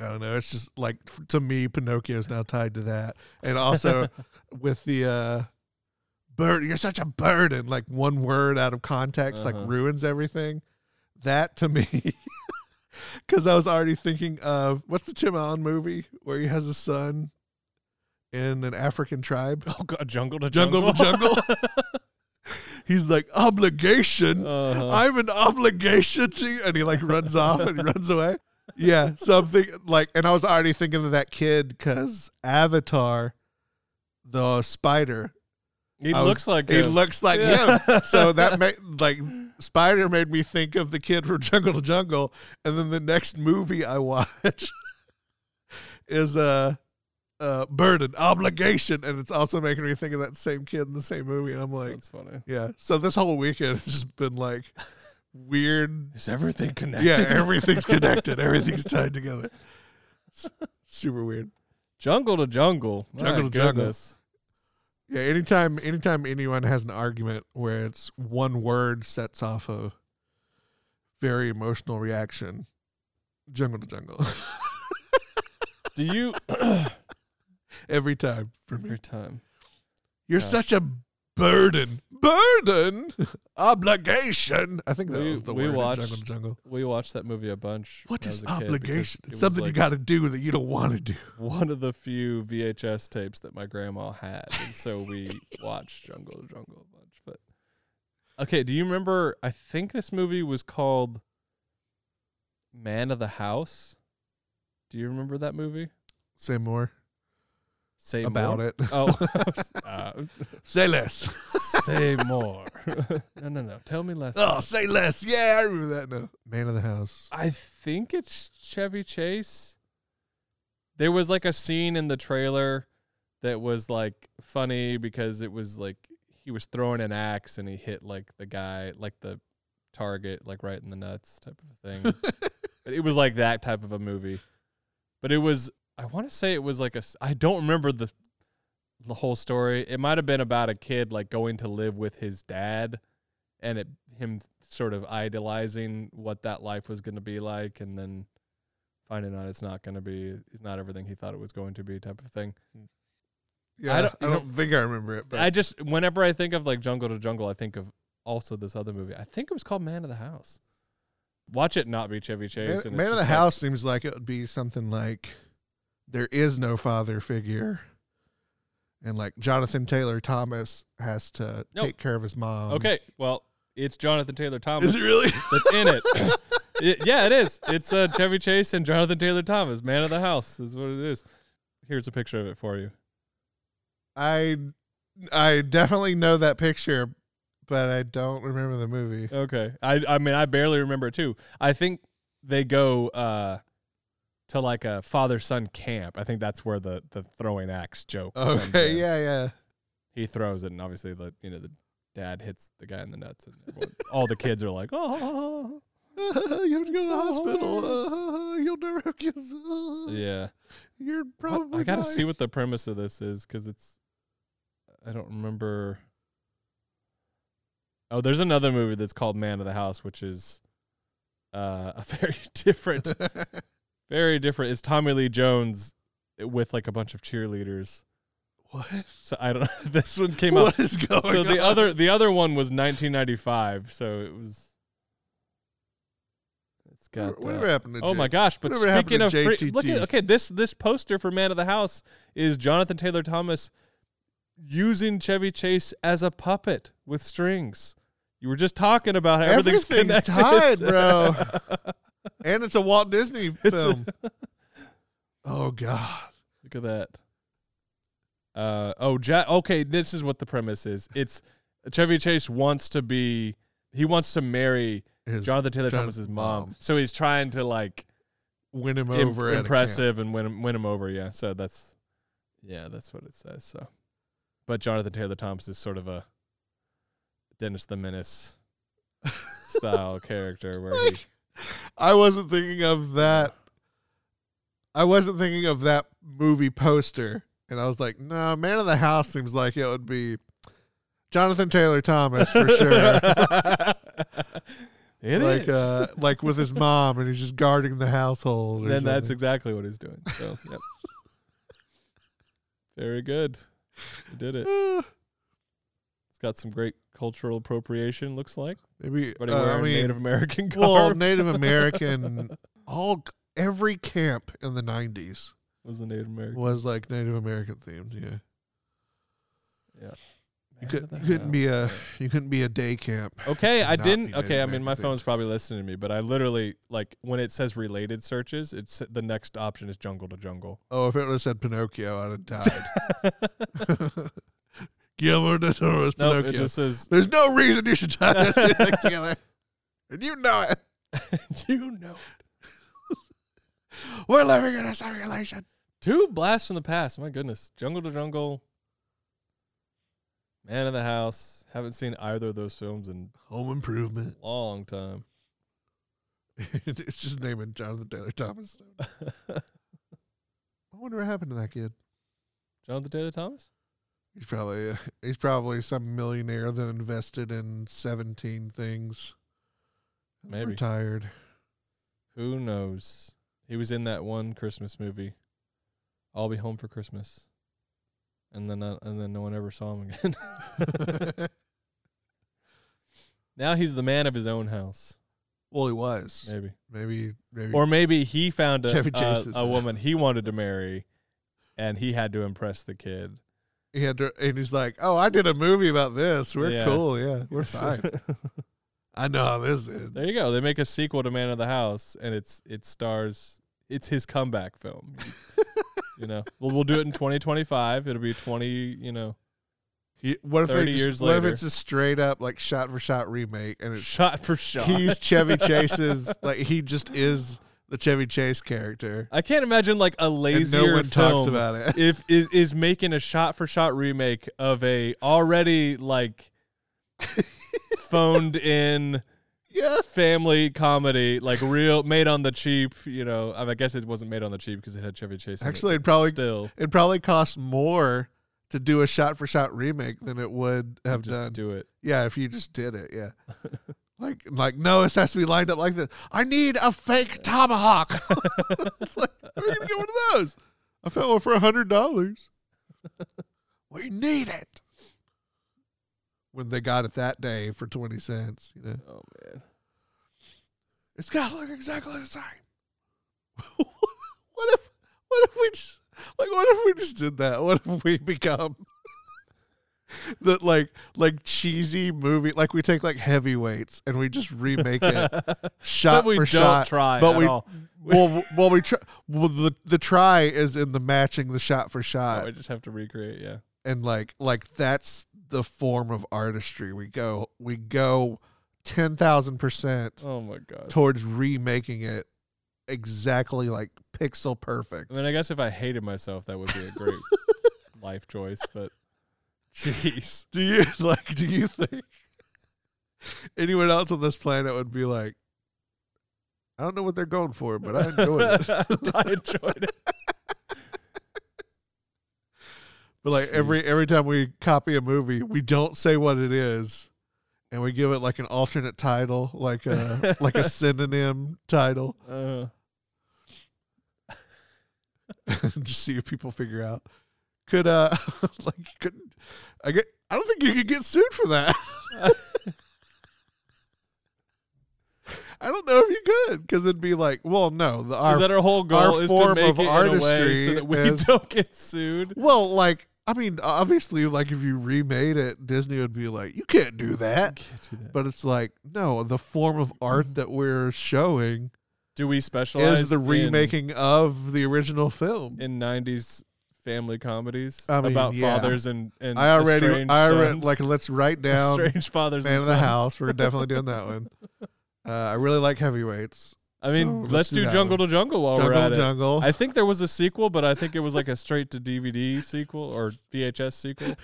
I don't know. It's just like to me, Pinocchio is now tied to that, and also with the uh burden. You're such a burden. Like one word out of context, like
Uh-huh.
ruins everything. That to me, because I was already thinking of what's the Tim Allen movie where he has a son in an African tribe.
oh god, jungle to
Jungle
jungle.
to jungle. He's like obligation.
uh-huh.
I have an obligation to you. And he like runs off and he runs away. Yeah. So I'm thinking like, and I was already thinking of that kid because Avatar, the spider,
he
I was-
looks like
he
him.
looks like
Yeah.
him. So that made like Spider made me think of the kid from Jungle to Jungle. And then the next movie I watch is uh, uh, Burden, Obligation. And it's also making me think of that same kid in the same movie. And I'm like,
That's funny.
yeah. So this whole weekend has just been like weird
Is everything connected?
yeah, everything's connected. Everything's tied together. It's super weird.
jungle to jungle. My
Jungle to jungle. Yeah, anytime anytime anyone has an argument where it's one word sets off a very emotional reaction, jungle to jungle.
Do you
Every time for me.
every time?
You're
Yeah.
such a burden. Burden. Obligation. I think that
We-
was the
we
word
watched-
jungle to jungle.
We watched that movie a bunch.
What is
when I
is
was a kid because
obligation? It's something you got to do that you don't want to do.
One of the few VHS tapes that my grandma had, and so we watched Jungle to Jungle a bunch. But okay, do you remember? I think this movie was called Man of the House. Do you remember that movie?
Say more
Say
about
more.
it.
Oh, uh,
Say less.
say more. no, no, no. Tell me less.
Oh, say less. Yeah, I remember that now. Man of the house.
I think it's Chevy Chase. There was like a scene in the trailer that was like funny because it was like he was throwing an axe and he hit like the guy, like the target, like right in the nuts type of thing. But it was like that type of a movie. But it was I want to say it was like a. I don't remember the the whole story. It might have been about a kid like going to live with his dad and it him sort of idolizing what that life was going to be like and then finding out it's not going to be it's not everything he thought it was going to be type of thing.
Yeah, I don't, I don't think I remember it. But
I just whenever I think of like Jungle to Jungle, I think of also this other movie. I think it was called Man of the House. Watch it not be Chevy Chase.
Man,
and
Man of the
like-
House seems like it would be something like there is no father figure, and like Jonathan Taylor Thomas has to
Nope.
take care of his mom.
Okay, well, it's Jonathan Taylor Thomas
is it really?
that's in it. It- Yeah, it is. It's uh, Chevy Chase and Jonathan Taylor Thomas. Man of the House is what it is. Here's a picture of it for you.
I I definitely know that picture, but I don't remember the movie.
Okay. I I mean I barely remember it too. I think they go uh to like a father son camp. I think that's where the the throwing axe joke.
Okay, yeah, yeah.
He throws it and obviously the you know the dad hits the guy in the nuts and everyone, all the kids are like, "Oh."
you have to go to the hospital. Uh, you'll never have kids. Uh,
Yeah.
You're
What-
probably.
I got to
dying.
see what the premise of this is cuz it's I don't remember Oh, there's another movie that's called Man of the House which is uh, a very different very different. It's Tommy Lee Jones with like a bunch of cheerleaders.
what?
So I don't. Know. This one came out.
What is going
So the other the other one was 1995. So it was. It's got.
Whatever
uh,
happened to
oh
J-
my gosh! But speaking of free, look at okay this this poster for Man of the House is Jonathan Taylor Thomas using Chevy Chase as a puppet with strings. You were just talking about how everything's,
Everything's
connected,
tied, bro. and it's a Walt Disney
a-
film. oh God.
Look at that. Uh oh, ja- okay. This is what the premise is. It's Chevy Chase wants to be. He wants to marry
His
Jonathan Taylor
John-
Thomas's mom.
mom.
So he's trying to like
win him
im-
over at a camp.
impressive and win him, win him over. Yeah. So that's yeah, that's what it says. So, but Jonathan Taylor Thomas is sort of a Dennis the Menace style character where he
I wasn't thinking of that. I wasn't thinking of that movie poster, and I was like, "No, Man of the House seems like it would be Jonathan Taylor Thomas for sure."
It
like,
is.
uh, like with his mom, and he's just guarding the household.
then that's exactly what he's doing. So, yep. Very good. You did it. It's got some great cultural appropriation. Looks like,
maybe. uh, I mean,
Native American garb.
well, Native American. all every camp in the '90s
was the Native American.
was like Native American themed. Yeah,
Yeah.
you, could, you couldn't be a you couldn't be a day camp.
Okay, I didn't. Okay, I mean, my phone's probably listening to me, but I literally like when it says related searches, it's the next option is jungle to jungle.
Oh, if it would have said Pinocchio, I'd have died. Guillermo del Toro's
Nope,
Pinocchio.
it just says
There's no reason you should tie those two things together, and you know it.
you know. It.
We're living in a simulation.
Two blasts from the past. My goodness, jungle to jungle. Man of the House. Haven't seen either of those films in
Home Improvement.
a long time.
it's just naming Jonathan Taylor Thomas. I wonder what happened to that kid.
Jonathan Taylor Thomas.
He's probably he's probably some millionaire that invested in seventeen things.
Maybe.
retired.
Who knows? He was in that one Christmas movie. I'll be home for Christmas. And then uh, and then no one ever saw him again. now he's the man of his own house.
well, he was
Maybe.
maybe maybe
Or maybe he found a a, a woman he wanted to marry and he had to impress the kid.
He had to, uh, and he's like, "Oh, I did a movie about this. We're
Yeah.
cool. Yeah, we're fine. I know how this is."
there you go. They make a sequel to Man of the House and it's it stars it's his comeback film. you know. Well we'll do it in 2025. It'll be 20, you know,
He, what if
30
they just,
years
What if it's a straight up like shot for shot remake, and it's
shot for shot.
he's Chevy Chase's like he just is the Chevy Chase character,
I can't imagine like a lazier and
no one talks about it.
if is, is making a shot for shot remake of a already like phoned in
yeah,
family comedy, like real made on the cheap. You know, I, mean, I guess it wasn't made on the cheap because it had Chevy Chase. in it,
actually, it'd probably
still
it'd probably cost more to do a shot for shot remake than it would have
just
done.
do it.
Yeah, if you just did it, yeah. like, like no, this has to be lined up like this. I need a fake tomahawk. it's like, where are you gonna get one of those? I found one for a hundred dollars. we need it. When they got it that day for twenty cents, you know,
Oh man,
it's gotta look exactly the same. what if, what if we just, like, what if we just did that? What if we become the like like cheesy movie like we take like heavyweights and we just remake it shot
but we
for
don't
shot
try
but we
all.
well well we try well the the try is in the matching the shot for shot
Oh, I just have to recreate. Yeah.
and like like that's the form of artistry we go we go 10,000%
Oh my god.
towards remaking it exactly like pixel perfect
I mean, I guess if I hated myself, that would be a great life choice. But jeez,
do you like do you think anyone else on this planet would be like I don't know what they're going for but I enjoyed it
I enjoyed it.
But like every
Jeez.
every time we copy a movie, we don't say what it is, and we give it like an alternate title, like a like a synonym title,
Uh,
just see if people figure out. Could uh like could I get? I don't think you could get sued for that. I don't know if you could because it'd be like, well, no, the our
is that our whole goal
our
is to
form
make
of
it in a way
artistry
so that we
is-
don't get sued?
well, like I mean, obviously, like if you remade it, Disney would be like, you can't do that.
Can't do that.
But it's like, no, the form of art mm-hmm. that we're showing
Do we specialize
is the
in-
remaking of the original film.
in '90s family comedies
I mean,
about
yeah.
fathers and and
I already, I already,
sons?
like, let's write down
strange fathers
Man
and
of the
sons.
House. We're definitely doing that one. Uh, I really like heavyweights.
I mean,
Oh,
let's,
do
do Jungle
one.
to Jungle while
Jungle
we're at it.
Jungle.
I think there was a sequel, but I think it was like a straight to DVD sequel or VHS sequel.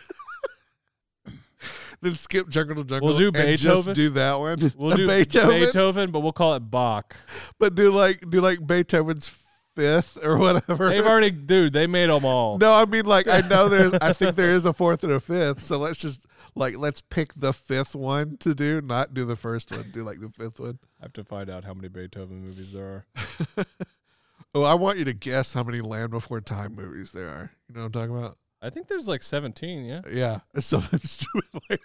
then skip Jungle to Jungle.
We'll do Beethoven.
Just do that one.
We'll do
Beethoven,
Beethoven, but we'll call it Bach.
but do like do like Beethoven's fifth or whatever.
They've already, dude. They made them all.
no, I mean like I know there's. I think there is a fourth and a fifth. So let's just like let's pick the fifth one to do, not do the first one. Do like the fifth one.
I have to find out how many Beethoven movies there are.
Oh, I want you to guess how many Land Before Time movies there are. You know what I'm talking about?
I think there's like 17. Yeah.
Yeah, it's something stupid like.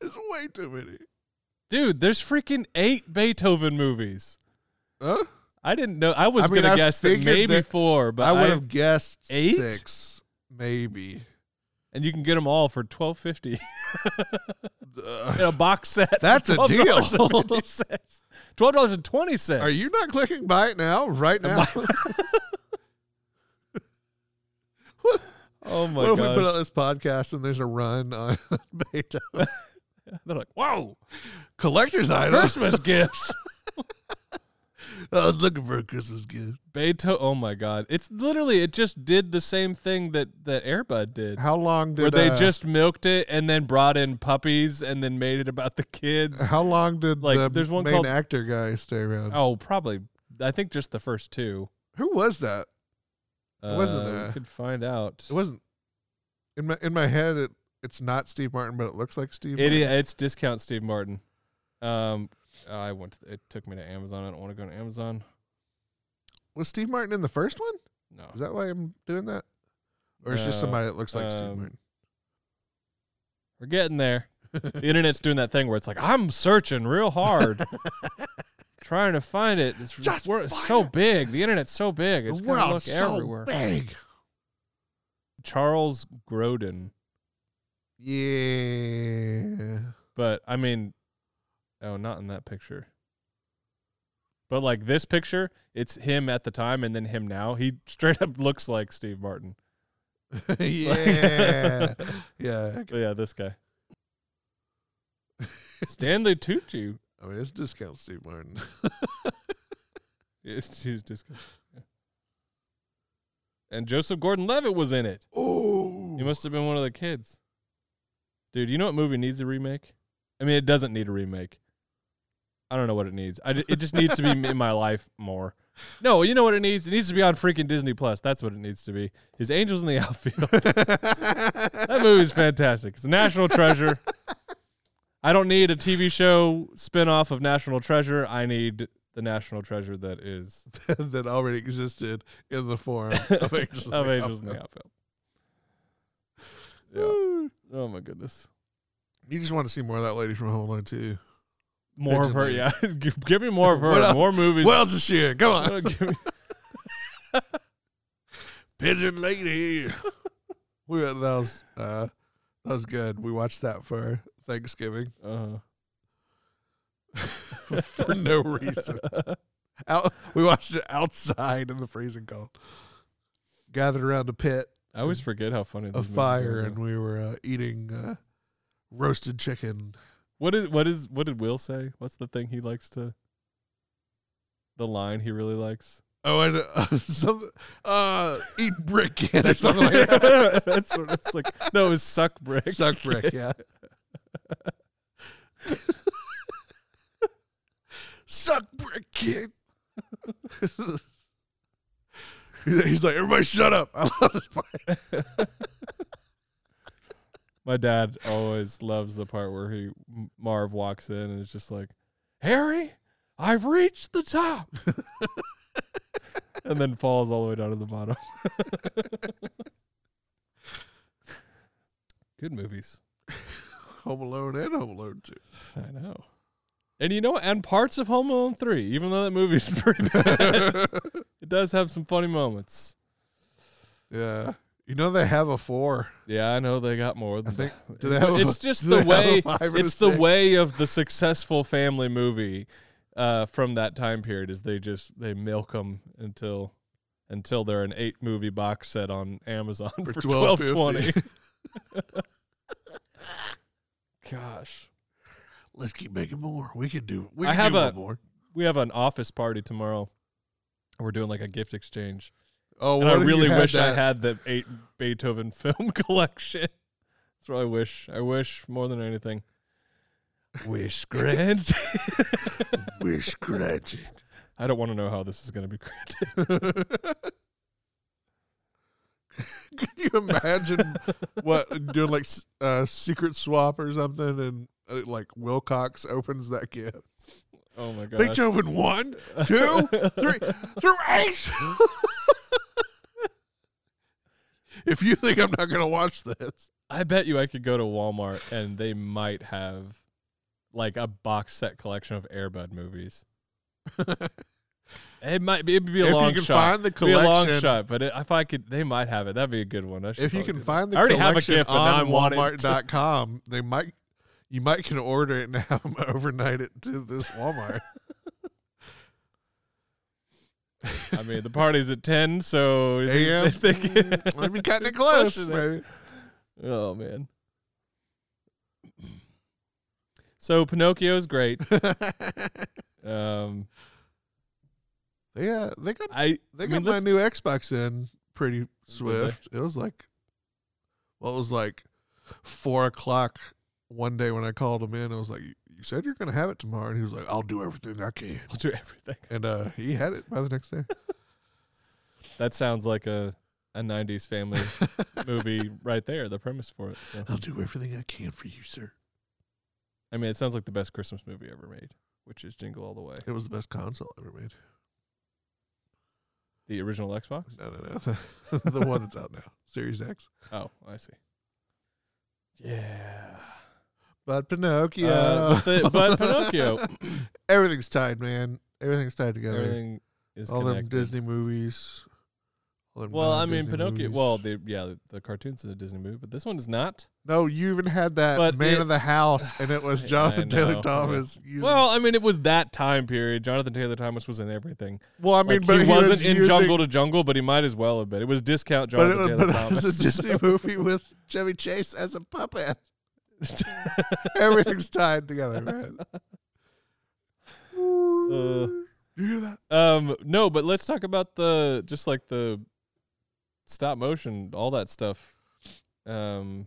It's way too many.
Dude, there's freaking eight Beethoven movies.
Huh?
I didn't know. I was
I mean,
gonna
I
guess that maybe
that-
four, but
I would have guessed
eight?
six, maybe.
and you can get them all for twelve fifty in a box set.
That's a deal.
$12.50. Twelve dollars and twenty cents.
Are you not clicking buy it now? Right now?
Oh my god!
what if we put out this podcast and there's a run on Beethoven?
They're like, whoa,
Collector's items.
Christmas gifts.
I was looking for a Christmas gift.
Beethoven. Oh my god! It's literally it just did the same thing that that Airbud did.
How long did
where they
uh,
just milked it and then brought in puppies and then made it about the kids.
how long did
like,
the
there's one
main
called-
actor guy stay around?
Oh, probably. I think just the first two.
Who was that? It wasn't,
Uh,
uh,
we could find out.
It wasn't in my in my head. It it's not Steve Martin, but it looks like Steve.
It,
Martin.
it's discount Steve Martin. Um, I went. To, it took me to Amazon. I don't want to go to Amazon.
Was Steve Martin in the first one?
No.
Is that why I'm doing that? Or it's just
No,
somebody that looks like Steve
um,
Martin?
We're getting there. the internet's doing that thing where it's like I'm searching real hard, trying to find it. It's,
Just
we're,
find
so
it.
big. The internet's so big. It's
the
gonna look
world's so
everywhere.
big.
Charles Grodin,
Yeah.
but I mean, oh, not in that picture. But like this picture, it's him at the time and then him now. He straight up looks like Steve Martin.
yeah. yeah.
But yeah, this guy. Stanley Tucci.
I mean, it's discount Steve Martin.
It's he's just And Joseph Gordon Levitt was in it.
oh.
He must have been one of the kids. Dude, you know what movie needs a remake? I mean, it doesn't need a remake. I don't know what it needs. I it just needs to be in my life more. No, you know what it needs? It needs to be on freaking Disney Plus. That's what it needs to be. His Angels in the Outfield. that movie's fantastic. It's a national treasure. I don't need a TV show spin-off of National Treasure. I need the national treasure that is
that already existed in the form of Angels, in the
Angels in the
Outfield.
Outfield. Yeah. Oh my goodness.
You just want to see more of that lady from Home Alone too.
More of her, yeah. give, me more of her.
What else-
more movies.
What else is she in? Come on, Pigeon Lady. we went, that was uh, that was good. We watched that for Thanksgiving
uh-huh.
for no reason. Out, we watched it outside in the freezing cold. Gathered around a pit
I always forget how funny movies
fire,
are,
and we were uh, eating uh, roasted chicken.
What is what is what did Will say? What's the thing he likes to? The line he really likes.
Oh, and uh, something. Uh, eat brick or something like that.
That's what it's like. No, it was suck brick.
Suck brick, yeah. Suck brick kid. He's like, everybody shut up. I love this part.
My dad always loves the part where he Marv walks in and it's just like, Harry, I've reached the top, and then falls all the way down to the bottom. Good movies.
Home Alone and Home Alone 2.
I know. And you know, and parts of Home Alone three, even though that movie's pretty bad, it does have some funny moments.
yeah. You know they have a four.
Yeah, I know they got more.
I think. Do they have? a-
it's just
do
the way.
a
It's the
six?
way of the successful family movie uh, from that time period. Is they just they milk them until until they're an eight movie box set on Amazon
For
for twelve twenty. Gosh,
Let's keep making more. We can do. We
I have
do
a-
more.
we have an office party tomorrow. We're doing like a gift exchange.
Oh,
And I really wish I had the eight Beethoven film collection. That's what I wish. I wish more than anything. Wish granted.
wish granted.
I don't want to know how this is going to be granted.
Can you imagine what doing like uh, secret swap or something, and uh, like Wilcox opens that gift?
Oh my god.
Beethoven one, two, three, through eight. If you think I'm not gonna watch this,
I bet you I could go to Walmart and they might have like a box set collection of Airbud movies. It might be. It'd be a long shot.
if
long
you can
shot.
find the
It'd be a long shot, but it, if I could, they might have it. That'd be a good one. I
if you can find
that.
the
I already have a
collection
gift, but now
on
I'm
Walmart.com, they might you might can order it and have them overnight it to this Walmart.
I mean, the party's at ten, so
AM,
if they can-
I'd be cutting it close, baby.
Oh man. So Pinocchio's great. Um,
yeah, they got
I
they
I
got
mean,
my new Xbox in pretty swift. It was like, well, it was like four o'clock one day when I called him in. I was like, "You said you're gonna have it tomorrow," and he was like, "I'll do everything I can,"
I'll do everything.
and uh, he had it by the next day.
That sounds like a a '90s family movie right there. The premise for it. So,
I'll do everything I can for you, sir.
I mean, it sounds like the best Christmas movie ever made, which is Jingle All the Way.
It was the best console ever made.
The original Xbox.
No, no, no, the, the one that's out now, Series X.
Oh, I see. Yeah.
But Pinocchio,
Uh, but, the, but Pinocchio,
everything's tied, man. Everything's tied together.
everything is
all them. Disney movies.
Well, I mean, Pinocchio.
movies.
Well, the yeah, the, the cartoon's a Disney movie, but this one is not.
no, you even had that
But
Man
it-
of the House, and it was Jonathan Taylor. Thomas. using-
Well, I mean, it was that time period. Jonathan Taylor Thomas was in everything.
well, I mean,
Like,
but
he,
he,
wasn't
was
in
using-
Jungle to Jungle, but he might as well have been. It was discount
But
Jonathan
it,
Taylor
but it was a Disney movie with Chevy Chase as a puppet. Everything's tied together, man.
Uh,
you hear that?
Um, no, but let's talk about the just like the stop motion, all that stuff. Um,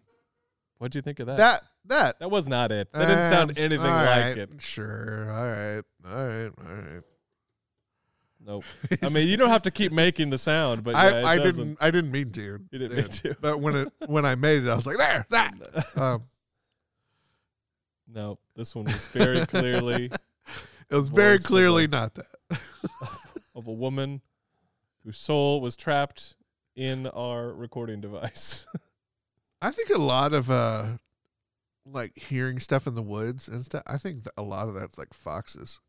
what'd you think of that?
That that
That was not it. That didn't sound anything like it.
Sure. All right. All right. All right.
Nope. I mean, you don't have to keep making the sound, but
I,
yeah,
I didn't I didn't mean to.
You didn't
Did.
mean to.
But when it when I made it, I was like, there, that. Um,
No, this one was very clearly
it was very
of
clearly
a-
not that.
of a woman whose soul was trapped in our recording device.
I think a lot of uh like hearing stuff in the woods and stuff. I think a lot of that's like foxes.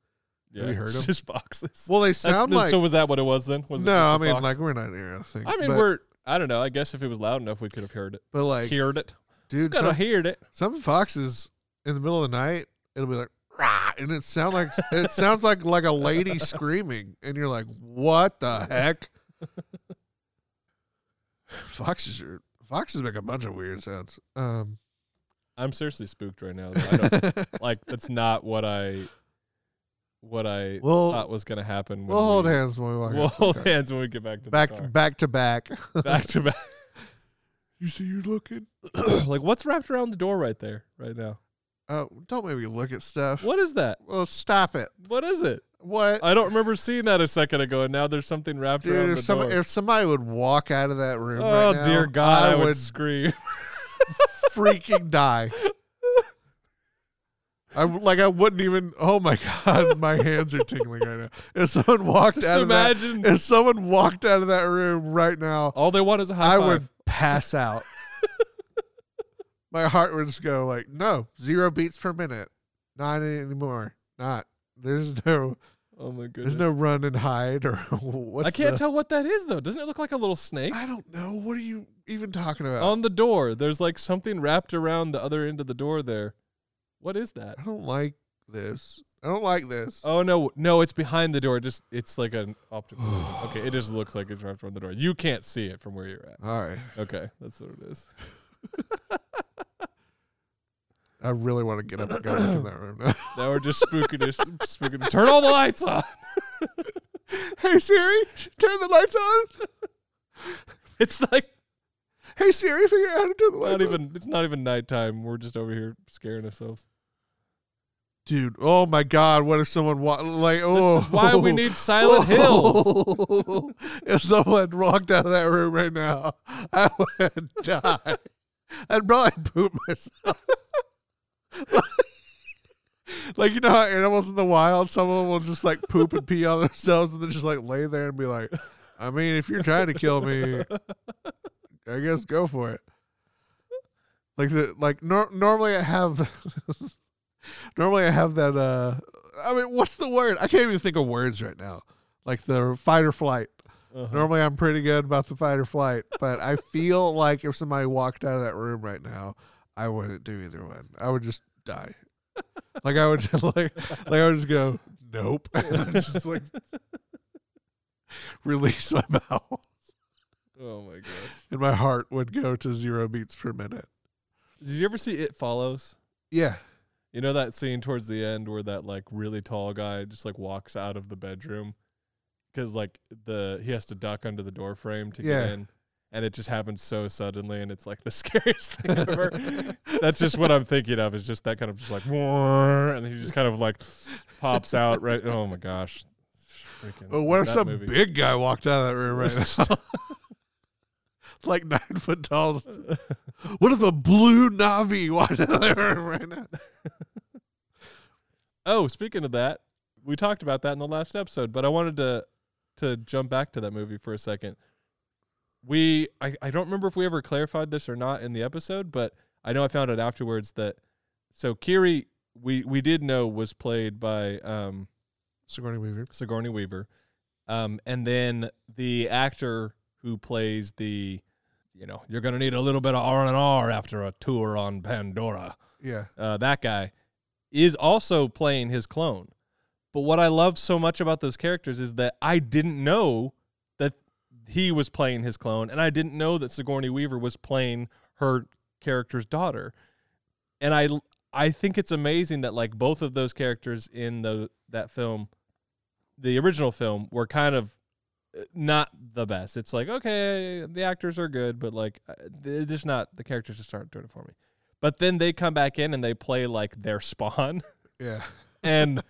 yeah,
you heard
it's
him?
just foxes.
Well, they
That's-
sound like
so was that what it was then? Was it
no. I mean,
fox?
like we're not a thing.
I mean,
but,
we're. I don't know. I guess if it was loud enough, we could have heard it.
but like,
heard it.
dude,
Gotta
some,
hear it.
some foxes in the middle of the night, it'll be like. "Rah," And it sound like it sounds like like a lady screaming, and you're like, "What the heck?" Foxes are foxes make a bunch of weird sounds. Um,
I'm seriously spooked right now. I don't, like that's not what I what I
we'll
thought was gonna happen. When
we'll hold hands when we walk.
We'll
to
hold hands when we get back to
back
the car.
back to back.
back to back.
you see, you're looking.
like what's wrapped around the door right there, right now?
Oh, don't make me look at stuff.
What is that?
Well, stop it.
What is it?
What?
I don't remember seeing that a second ago, and now there's something wrapped
Dude,
around
if,
the
some,
door.
if somebody would walk out of that room
oh
right now,
dear God, I,
I,
would
would
scream.
freaking die. I like I wouldn't even. Oh my god, my hands are tingling right now. If someone walked
Just
out of that, if someone walked out of that room right now,
all they want is a high
I
five.
would pass out. My heart would just go like, no, zero beats per minute, not anymore. not. There's no
Oh my goodness.
there's no run and hide or what's
I can't
the-
tell what that is though. Doesn't it look like a little snake?
I don't know. What are you even talking about?
On the door, there's like something wrapped around the other end of the door there. What is that?
I don't like this. I don't like this.
Oh no, no, it's behind the door. Just it's like an optical. okay, it just looks like it's wrapped around the door. You can't see it from where you're at.
All right.
Okay, that's what it is.
I really want to get up and go back in that room now.
Now we're just spooking it. Spooking. Turn all the lights on.
hey Siri, turn the lights on.
It's like
Hey Siri, figure out how to turn the lights
not
on.
even. It's not even nighttime. We're just over here scaring ourselves.
Dude, oh my God! What if someone wa- like? Oh,
This is oh. why we need Silent Hills.
if someone walked out of that room right now, I would die. I'd probably poop myself. like you know how animals in the wild, some of them will just like poop and pee on themselves, and then just like lay there and be like, "I mean, if you're trying to kill me, I guess go for it." Like the like nor- normally I have normally I have that uh I mean what's the word? I can't even think of words right now. Like the fight or flight.
Uh-huh.
Normally I'm pretty good about the fight or flight, but I feel like if somebody walked out of that room right now, I wouldn't do either one. I would just die. like I would just like like I would just go, Nope. Just like release my bowel.
Oh my gosh.
And my heart would go to zero beats per minute.
Did you ever see It Follows?
Yeah.
You know that scene towards the end where that like really tall guy just like walks out of the bedroom because like the he has to duck under the door frame to
Yeah.
get in, and it just happens so suddenly, and it's like the scariest thing ever. That's just what I'm thinking of. Is just that kind of just like, and then he just kind of like pops out right. Oh my gosh. Freaking
Well, what if some
movie.
big guy walked out of that room right now? like nine foot tall. What if a blue Na'vi walked out of that room right now?
Oh, speaking of that, we talked about that in the last episode, but I wanted to to jump back to that movie for a second. We I, I don't remember if we ever clarified this or not in the episode, but I know I found out afterwards that so Kiri we we did know was played by um
Sigourney Weaver.
Sigourney Weaver. Um and then the actor who plays the you know, you're gonna need a little bit of R and R after a tour on Pandora
Yeah.
uh, that guy, is also playing his clone. But what I love so much about those characters is that I didn't know he was playing his clone, and I didn't know that Sigourney Weaver was playing her character's daughter. And I I think it's amazing that like both of those characters in the that film, the original film, were kind of uh, not the best. It's like okay, the actors are good, but like uh, they're just not the characters just aren't doing it for me. But then they come back in and they play like their spawn,
Yeah.
and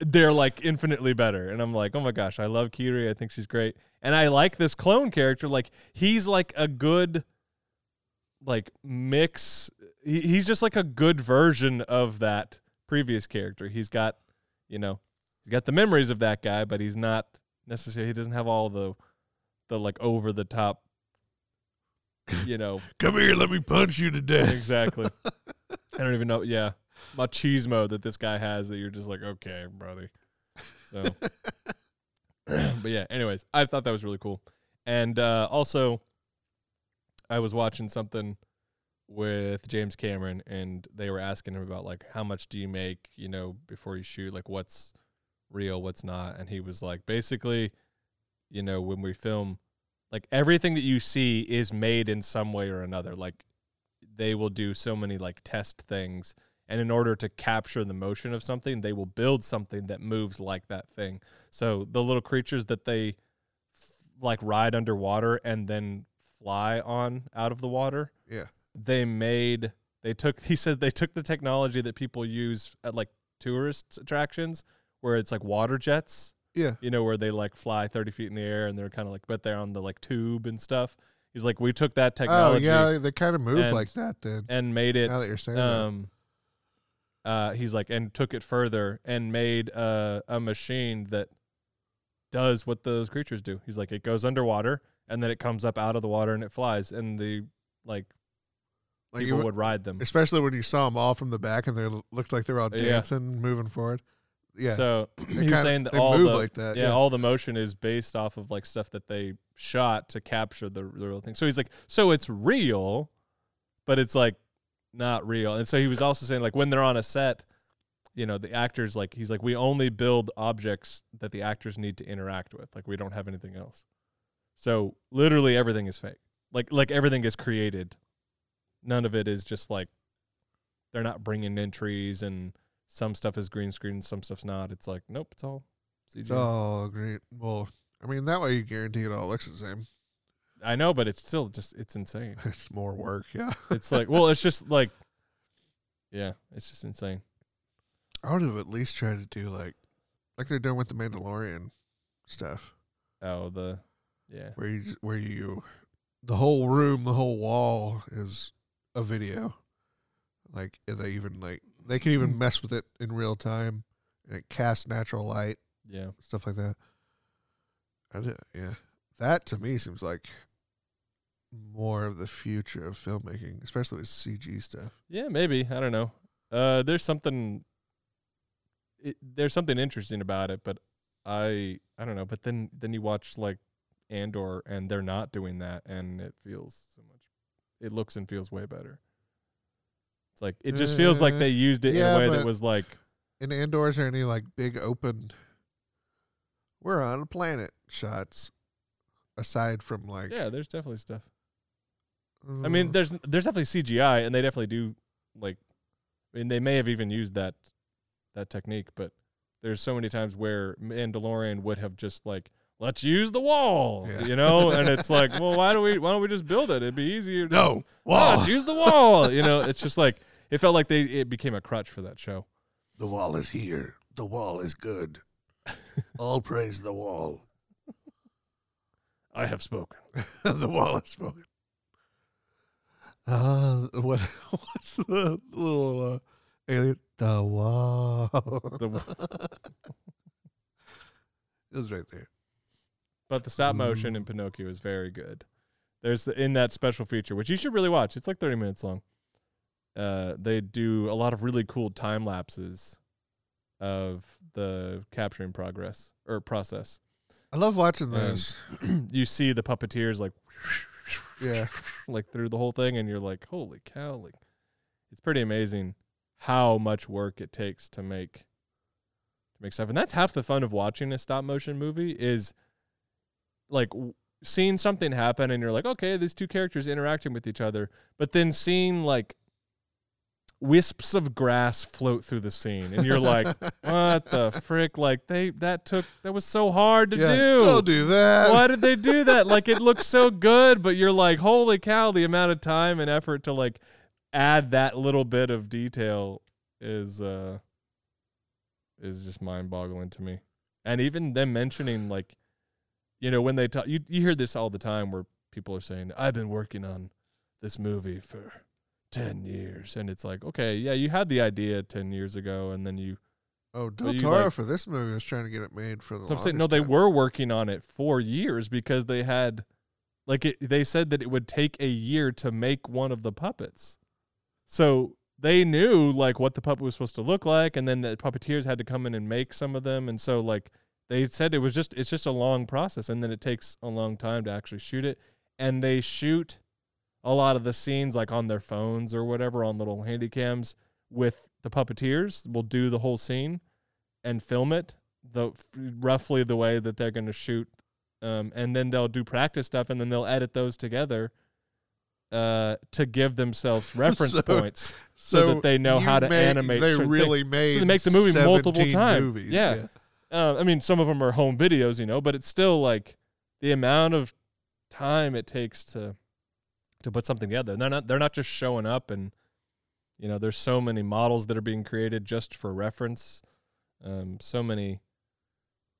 they're like infinitely better. And I'm like, oh my gosh, I love Kiri. I think she's great, and I like this clone character. Like he's like a good, like mix. He, he's just like a good version of that previous character. He's got, you know, he's got the memories of that guy, but he's not necessarily. He doesn't have all the, the like over the top. You know,
Come here, let me punch you to death.
exactly. I don't even know. Yeah, machismo that this guy has that you're just like, okay, brother. So, but yeah. Anyways, I thought that was really cool, and uh, also, I was watching something with James Cameron, and they were asking him about like how much do you make, you know, before you shoot, like what's real, what's not, and he was like, basically, you know, when we film, like everything that you see is made in some way or another. Like they will do so many like test things and in order to capture the motion of something they will build something that moves like that thing so the little creatures that they f- like ride underwater and then fly on out of the water
Yeah.
they made they took he said they took the technology that people use at like tourist attractions where it's like water jets
Yeah.
you know, where they like fly 30 feet in the air and they're kind of like, but they're on the like tube and stuff. He's like, we took that technology.
Oh yeah, they kind of move
and-
like that then.
and made it,
Now that you're saying that.
Um, uh, he's like, and took it further and made uh, a machine that does what those creatures do. He's like, it goes underwater and then it comes up out of the water and it flies and the like
Like
people
you,
would ride them.
especially when you saw them all from the back and they looked like they were all
Yeah.
dancing, moving forward. yeah.
So
They
he
kinda-
saying that
they
all
move
the
like that.
yeah,
Yeah.
all the motion is based off of like stuff that they shot to capture the, the real thing. So he's like, so it's real, but it's like not real. And so he was also saying like when they're on a set, you know, the actors like he's like we only build objects that the actors need to interact with. Like we don't have anything else. So literally everything is fake. Like like everything is created. None of it is just like they're not bringing in trees and some stuff is green screen some stuff's not. It's like nope, it's all CGI.
It's all great. Well, I mean that way you guarantee it all looks the same.
I know, but it's still just it's insane.
It's more work. Yeah.
It's like well, it's just like yeah, it's just insane.
I would have at least tried to do like like they're doing with the Mandalorian stuff,
Oh, the yeah.
where you where you the whole room, the whole wall is a video. Like and they even like they can even hmm. mess with it in real time, and it casts natural light,
Yeah.
stuff like that. I did, yeah, that to me seems like more of the future of filmmaking, especially with CG stuff.
Yeah, maybe. I don't know. Uh there's something it, there's something interesting about it, but I I don't know, but then then you watch like Andor and they're not doing that and it feels so much it looks and feels way better. It's like it just feels like they used it in a way that was like
in Andor, is there any like big open? We're on a planet shots, aside from like.
yeah, there's definitely stuff. I mean, mm. there's there's definitely CGI, and they definitely do like. I mean, they may have even used that that technique, but there's so many times where Mandalorian would have just like, let's use the wall,
Yeah.
you know, and it's like, well, why do we why don't we just build it? It'd be easier. to-
no wall.
let's use the wall. You know, it's just like it felt like they it became a crutch for that show.
the wall is here. The wall is good. All praise the wall.
I have spoken.
the wall is spoken. Uh, what? What's the little uh, alien? The wall.
The,
it was right there.
but the stop motion in Pinocchio is very good. There's the, in that special feature, which you should really watch. It's like 30 minutes long. Uh, they do a lot of really cool time lapses of the capturing progress or process.
I love watching those.
you see the puppeteers like
yeah.
like through the whole thing, and you're like, holy cow! Like, it's pretty amazing how much work it takes to make to make stuff, and that's half the fun of watching a stop motion movie is like w- seeing something happen, and you're like, okay, these two characters interacting with each other, but then seeing like wisps of grass float through the scene, and you're like, what the frick? Like they that took that was so hard to
yeah.
do
Don't do that.
why did they do that? Like it looks so good, but you're like, holy cow, the amount of time and effort to like add that little bit of detail is uh is just mind boggling to me. And even them mentioning like you know, when they talk you you hear this all the time where people are saying, I've been working on this movie for ten years and it's like, okay, yeah, you had the idea ten years ago and then you
Oh, Del
you,
Toro
like-
for this movie was trying to get it made for the.
So I'm saying no, they
time.
were working on it for years because they had, like, it, they said that it would take a year to make one of the puppets. So they knew like what the puppet was supposed to look like, and then the puppeteers had to come in and make some of them, and so like they said it was just it's just a long process, and then it takes a long time to actually shoot it, and they shoot a lot of the scenes like on their phones or whatever on little handy cams with the puppeteers. Will do the whole scene and film it the roughly the way that they're going to shoot um, and then they'll do practice stuff and then they'll edit those together uh, to give themselves reference
So-
points so, that they know how to
make-
animate
They really made.
they make the movie multiple times.
Movies.
Yeah. uh, I mean, some of them are home videos, you know, but it's still like the amount of time it takes to to put something together. And they're not they're not just showing up and you know, there's so many models that are being created just for reference. Um, so many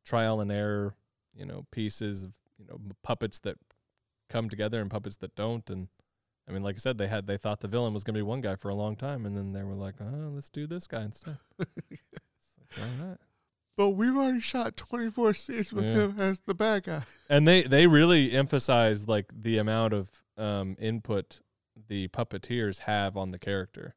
trial and error, you know, pieces of you know puppets that come together and puppets that don't. And I mean, like I said, they had they thought the villain was going to be one guy for a long time, and then they were like, oh, let's do this guy instead. It's like, all right.
But we've already shot 24 scenes with
Yeah.
him as the bad guy.
and they they really emphasize like the amount of um input the puppeteers have on the character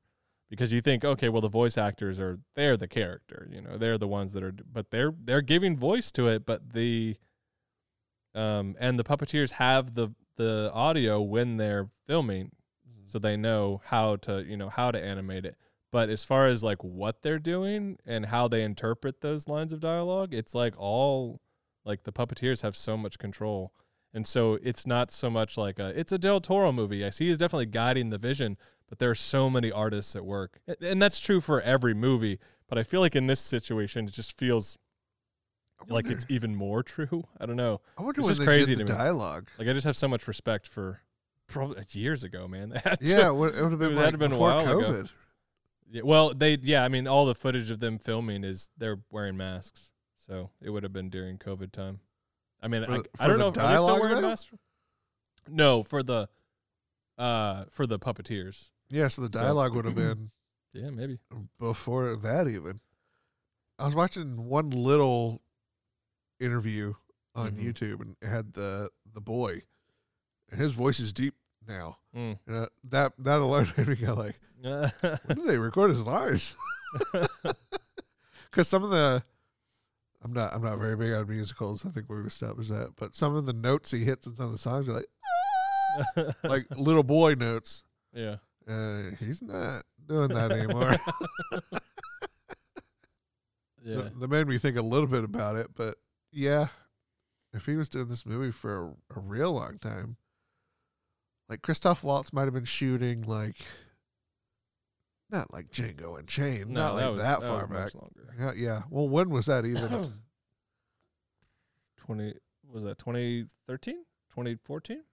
because you think, okay, well the voice actors are they're the character, you know, they're the ones that are, but they're they're giving voice to it, but the um and the puppeteers have the the audio when they're filming, so they know how to you know how to animate it. But as far as like what they're doing and how they interpret those lines of dialogue, it's like all like the puppeteers have so much control. And so it's not so much like a it's a Del Toro movie. Yes, he is definitely guiding the vision, but there are so many artists at work. And that's true for every movie, but I feel like in this situation it just feels
I
like it's even more true. I don't know.
I wonder
it's
when
just
they
crazy to
the
me.
dialogue.
Like I just have so much respect for probably uh, years ago, man. Had to-
Yeah, it would, have been like
been a while ago. Yeah, well, they yeah, I mean all the footage of them filming is they're wearing masks. So it would have been during COVID time. I mean,
For
I,
the-
I don't know if are they still wearing masks. No, for the uh for the puppeteers.
Yeah, so the
So-
dialogue would have been
Yeah, maybe.
before that even. I was watching one little interview on
Mhm.
YouTube and it had the the boy, and his voice is deep now.
Mm.
And uh, that that alone made me go like, when did they record his lines? Because some of the, I'm not I'm not very big on musicals. I think we've established that. But some of the notes he hits in some of the songs are like like little boy notes.
yeah.
Uh, he's not doing that anymore.
Yeah.
So that made me think a little bit about it, but yeah, if he was doing this movie for a, a real long time, like Christoph Waltz might have been shooting like not like Django Unchained, not like
was,
that,
was
far
much
back.
longer.
Yeah, yeah. Well, when was that even?
20 was that 2013? 2014?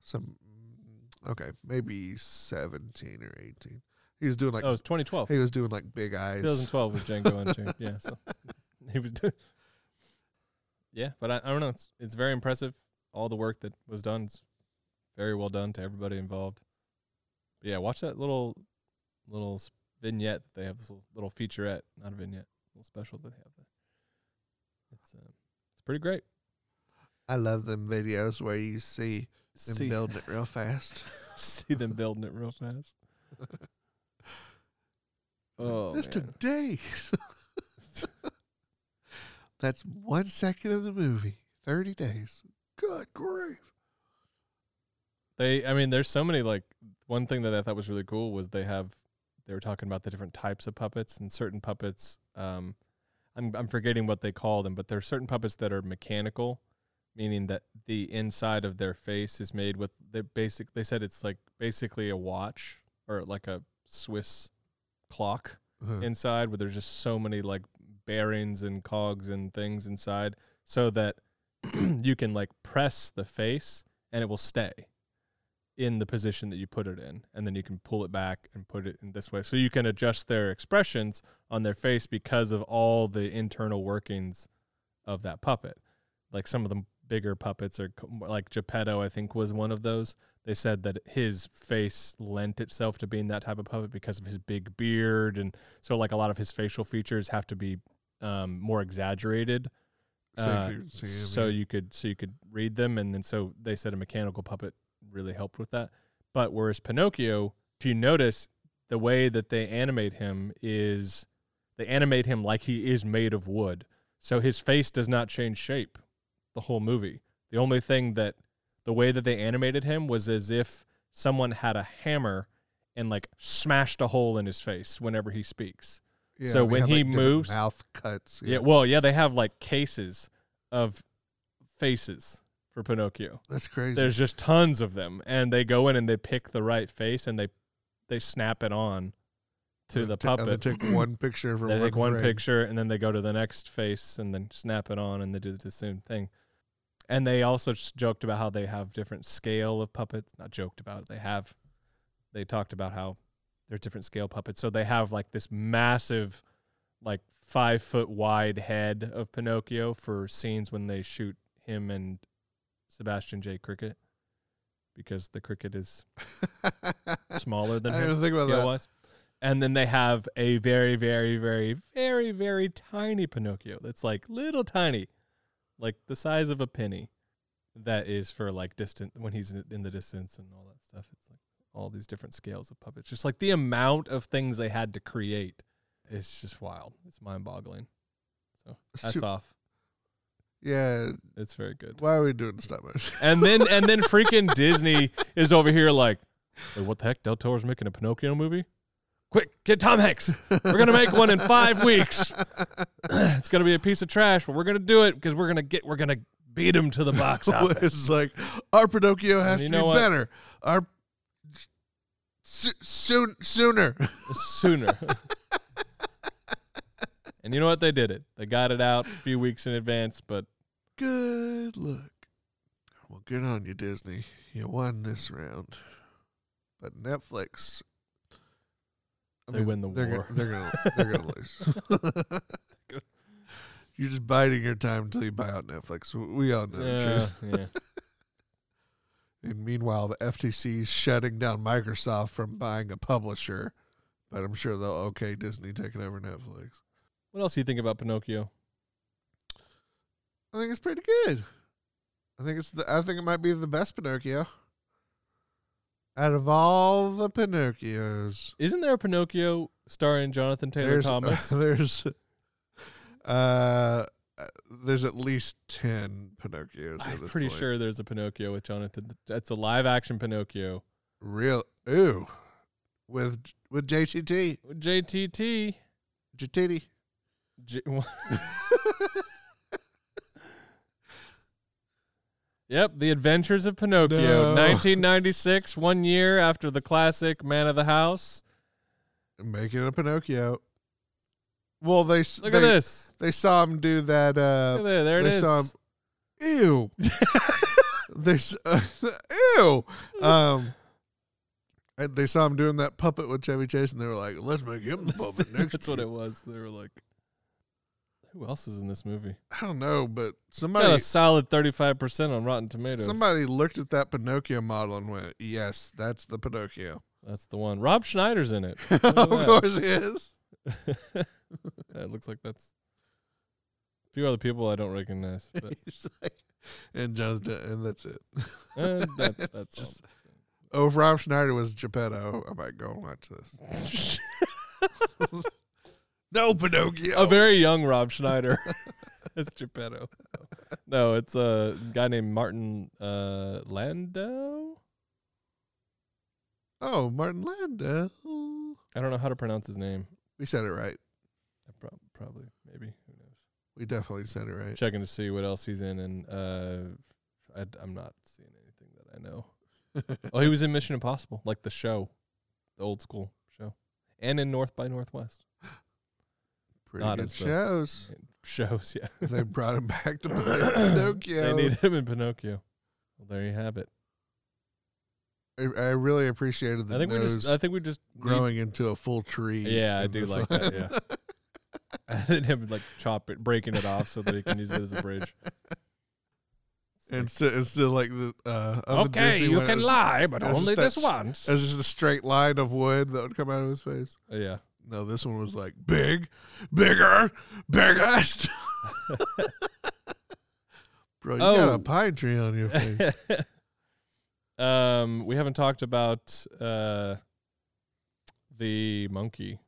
Some mm, okay, maybe seventeen or eighteen. He was doing like
oh, it was 2012.
he was doing like big eyes.
2012 was Django Unchained. Yeah, so he was doing. Yeah, but I, I don't know. It's it's very impressive. All the work that was done is very well done to everybody involved. But yeah, watch that little little vignette that they have. This little, little featurette, not a vignette, little special that they have there. It's uh, it's pretty great.
I love them videos where you see them
See,
building it real fast.
see them building it real fast. Oh,
this
man.
took days. That's one second of the movie. Thirty days. Good grief.
They, I mean, there's so many like one thing that I thought was really cool was they have they were talking about the different types of puppets and certain puppets. Um, I'm I'm forgetting what they call them, but there are certain puppets that are mechanical, meaning that the inside of their face is made with the basic. They said it's like basically a watch or like a Swiss clock
Uh-huh.
inside where there's just so many like bearings and cogs and things inside so that you can like press the face and it will stay in the position that you put it in and then you can pull it back and put it in this way. So you can adjust their expressions on their face because of all the internal workings of that puppet. Like some of the bigger puppets are like Geppetto I think was one of those. They said that his face lent itself to being that type of puppet because of his big beard and so like a lot of his facial features have to be um, more exaggerated.
So you
uh,
could see him,
so you could so you could read them and then so they said a mechanical puppet really helped with that but whereas pinocchio if you notice the way that they animate him is they animate him like he is made of wood so his face does not change shape the whole movie the only thing that the way that they animated him was as if someone had a hammer and like smashed a hole in his face whenever he speaks
Yeah,
so when
have,
he
like,
moves-
mouth cuts.
yeah. well, yeah, they have like cases of faces for Pinocchio.
that's crazy.
There's just tons of them, and they go in and they pick the right face and they they snap it on to
And
the
and
puppet.
They take one picture for
They
one,
take one
frame.
picture and then they go to the next face and then snap it on and they do the same thing. And they also just joked about how they have different scale of puppets. Not joked about it. They have. They talked about how they're different scale puppets. So they have like this massive, like five foot wide head of Pinocchio for scenes when they shoot him and Sebastian J. Cricket, because the cricket is smaller than
I
him
think about
scale
that.
wise. And then they have a very, very, very, very, very tiny Pinocchio that's like little tiny, like the size of a penny. That is for like distant when he's in in the distance and all that stuff. It's like all these different scales of puppets. Just like the amount of things they had to create is just wild. It's mind boggling. So that's off.
Yeah.
It's very good.
Why are we doing stop motion?
And then and then freaking Disney is over here like, "Wait, what the heck? Del Toro's making a Pinocchio movie? Quick, get Tom Hanks. We're gonna make one in five weeks. it's gonna be a piece of trash, but we're gonna do it because we're gonna get we're gonna beat him to the box office.
it's like our Pinocchio has to be
what?
better. Our s- soon sooner.
sooner. And you know what? They did it. They got it out a few weeks in advance, but
Good luck. Well, good on you, Disney. You won this round. But Netflix, I
They win the
they're
war.
Gonna, they're gonna they're gonna lose. You're just biding your time until you buy out Netflix. We all know the truth.
yeah.
And meanwhile, the FTC is shutting down Microsoft from buying a publisher. But I'm sure they'll okay Disney taking over Netflix.
What else do you think about Pinocchio?
I think it's pretty good. I think it's the, I think it might be the best Pinocchio. Out of all the Pinocchios,
Isn't there a Pinocchio starring Jonathan Taylor
there's
Thomas?
there's uh there's at least ten Pinocchios.
I'm
this
pretty
point.
sure there's a Pinocchio with Jonathan. That's a live action Pinocchio.
Real ooh, with with JTT
JTT.
JTT.
J- Yep, The Adventures of Pinocchio,
No.
1996, one year after the classic Man of the House.
Making a Pinocchio. Well, they s-
Look
they,
at this.
They saw him do that.
Look
Uh,
at there, there it
they
is.
saw him. Ew. they s- uh, ew. Um, and they saw him doing that puppet with Chevy Chase, and they were like, "Let's make him the puppet next."
That's what it was. They were like, "Who else is in this movie?"
I don't know, but somebody Got
a solid 35 percent on Rotten Tomatoes.
somebody looked at that Pinocchio model and went, "Yes, that's the Pinocchio."
That's the one. Rob Schneider's in it.
of course, he is.
it looks like that's a few other people I don't recognize. But
like, and Jonathan, and that's it.
uh, that, that's
just- Oh, if Rob Schneider was Geppetto, I might go and watch this. No Pinocchio.
a very young Rob Schneider. It's Geppetto. No, it's a guy named Martin uh, Landau.
oh, Martin Landau.
I don't know how to pronounce his name.
We said it right.
I prob- probably, maybe. Who knows?
We definitely said it right.
Checking to see what else he's in, and uh, I, am not seeing anything that I know. Oh, he was in Mission Impossible, like the show, the old school show, and in North by Northwest
Pretty
Not
good
as the-
shows.
shows. Yeah,
they brought him back to play Pinocchio.
they need him in Pinocchio. Well, there you have it.
I, I really appreciated the
I think we
nose
just. I think we just need-
growing into a full tree.
Yeah, I
in
do
this
like that, yeah. and him like chop it, breaking it off so that he can use it as a bridge.
and so it's still like the uh, the
okay,
Disney
you
one,
can
was-
lie, but only
just
this
that
once.
It was just a straight line of wood that would come out of his face.
Yeah.
No, this one was like big, bigger, biggest. Bro, you got
Oh.
a pine tree on your face.
um, we haven't talked about uh, the monkey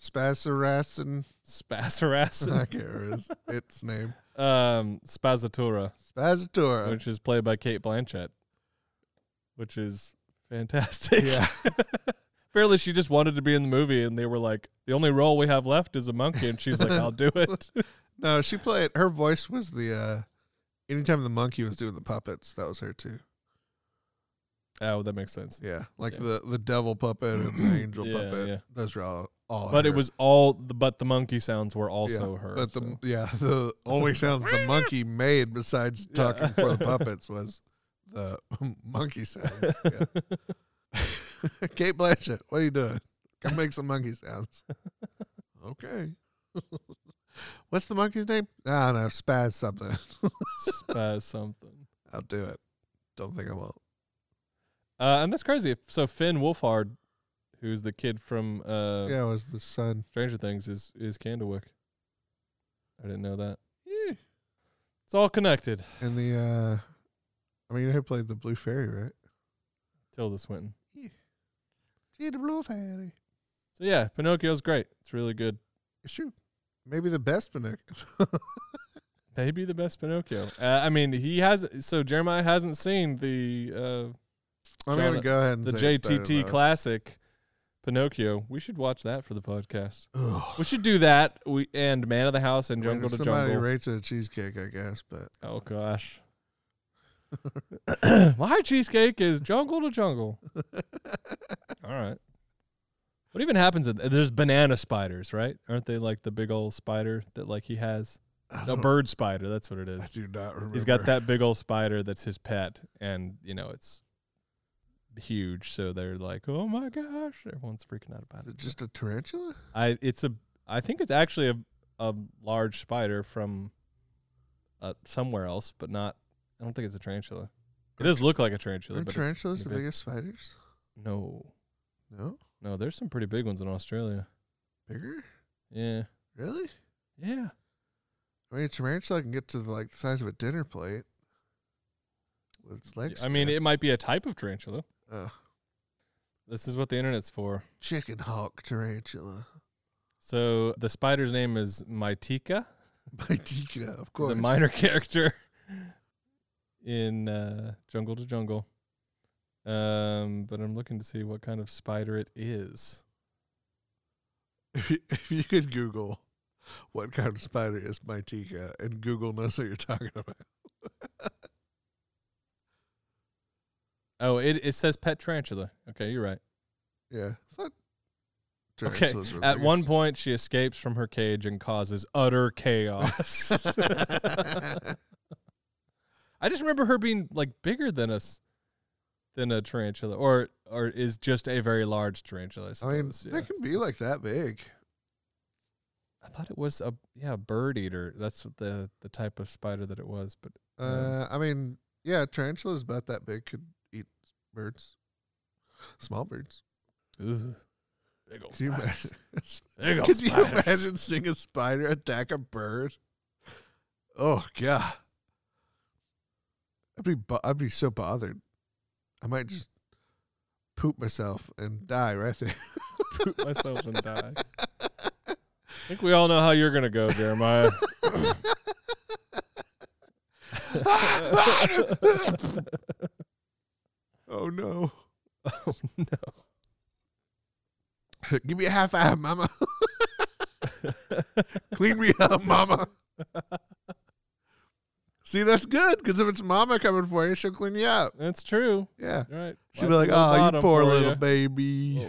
Spazarassin. I
Spazarassin,
can't remember its, its name.
um, Spazzatura,
Spazzatura.
which is played by Cate Blanchett, which is fantastic.
Yeah.
Apparently, she just wanted to be in the movie, and they were like, "The only role we have left is a monkey," and she's like, "I'll do it."
No, she played. Her voice was the. uh Anytime the monkey was doing the puppets, that was her too.
oh, that makes sense.
Yeah, like
Yeah.
the the devil puppet and the angel
Yeah,
puppet.
yeah.
Those are all. all
But it was all, the, but the monkey sounds were also
yeah,
her.
But the yeah, the only sounds the monkey made besides talking for the puppets was the monkey sounds. Cate Blanchett, what are you doing? Come make some monkey sounds. Okay. What's the monkey's name? I don't know. Spaz something.
Spaz something.
I'll do it. Don't think I won't.
Uh, and that's crazy. So Finn Wolfhard, who's the kid from uh,
yeah, was the son.
Stranger Things, is is Candlewick. I didn't know that.
Yeah.
It's all connected.
And the uh I mean who played the Blue Fairy, right?
Tilda Swinton.
Gee, the blue fairy.
So yeah, Pinocchio's great. It's really good.
It's true. Maybe the best Pinocchio.
Maybe the best Pinocchio. Uh, I mean, he has. So Jeremiah hasn't seen the uh,
I'm gonna go ahead and
the JTT classic Pinocchio. We should watch that for the podcast.
Ugh.
We should do that. We and Man of the House and
I mean,
Jungle to
somebody
Jungle.
Somebody rates a cheesecake, I guess, but
oh gosh. My cheesecake is Jungle to Jungle. All right. What even happens? In, there's banana spiders, right? Aren't they like the big old spider that like he has? No, bird spider. That's what it is.
I do not remember.
He's got that big old spider that's his pet, and you know it's huge. So they're like, "Oh my gosh!" Everyone's freaking out about
Is
it.
it just a tarantula?
I it's a I think it's actually a a large spider from uh, somewhere else, but not. I don't think it's a tarantula. It does look like a tarantula,
Aren't
but it's
tarantulas the
big.
biggest spiders?
no,
No,
no. There's some pretty big ones in Australia.
bigger?
Yeah,
Really?
yeah.
I mean, a tarantula can get to the, like the size of a dinner plate with its legs.
I mean,
spread.
it might be a type of tarantula.
Uh,
This is what the internet's for.
chicken hawk tarantula.
So the spider's name is Maitika.
Maitika, of
He's
course.
a minor character in uh, Jungle to Jungle. Um, but I'm looking to see what kind of spider it is.
if, you, if you could Google what kind of spider is Maitika, and Google knows what you're talking about.
Oh, it it says pet tarantula. Okay, you're right.
Yeah,
Okay,
tarantulas were the
At one point, she escapes from her cage and causes utter chaos. I just remember her being like bigger than us, than a tarantula, or or is just a very large tarantula. I,
I mean,
suppose.
they can be like that big.
I thought it was a yeah a bird eater. That's the the type of spider that it was. But
Uh, I mean, yeah, tarantulas about that big could eat birds, small birds.
Ugh. big old
Can you imagine?
Big old
you imagine seeing a spider attack a bird? Oh god, I'd be bo- I'd be so bothered. I might just poop myself and die right there.
Poop myself and die. I think we all know how you're gonna go, Jeremiah.
oh no!
oh no.
Give me a half hour, mama. Clean me up, mama. See, that's good because if it's mama coming for you, she'll clean you up.
That's true.
Yeah.
Right.
She'll be like, "Oh, you poor little
ya."
baby.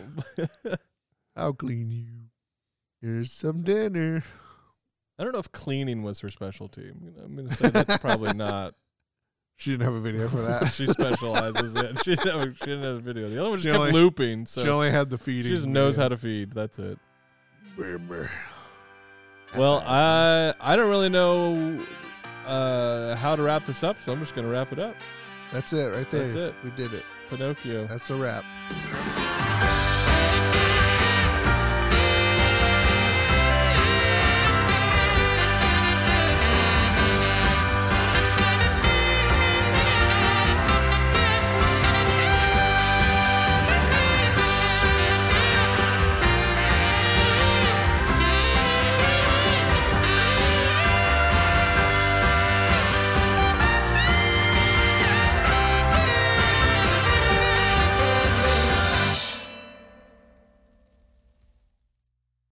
I'll clean you. Here's some dinner."
I don't know if cleaning was her specialty. I'm gonna, say that's probably not.
She didn't have a video for that.
she specializes in. She didn't, have, she didn't have a video. The other one just
She
kept looping. So
she only had the feeding.
she just knows how to feed. That's it. Well, I I don't really know uh, how to wrap this up, so I'm just gonna wrap it up.
That's it right there.
That's it.
We did it.
Pinocchio.
That's a wrap.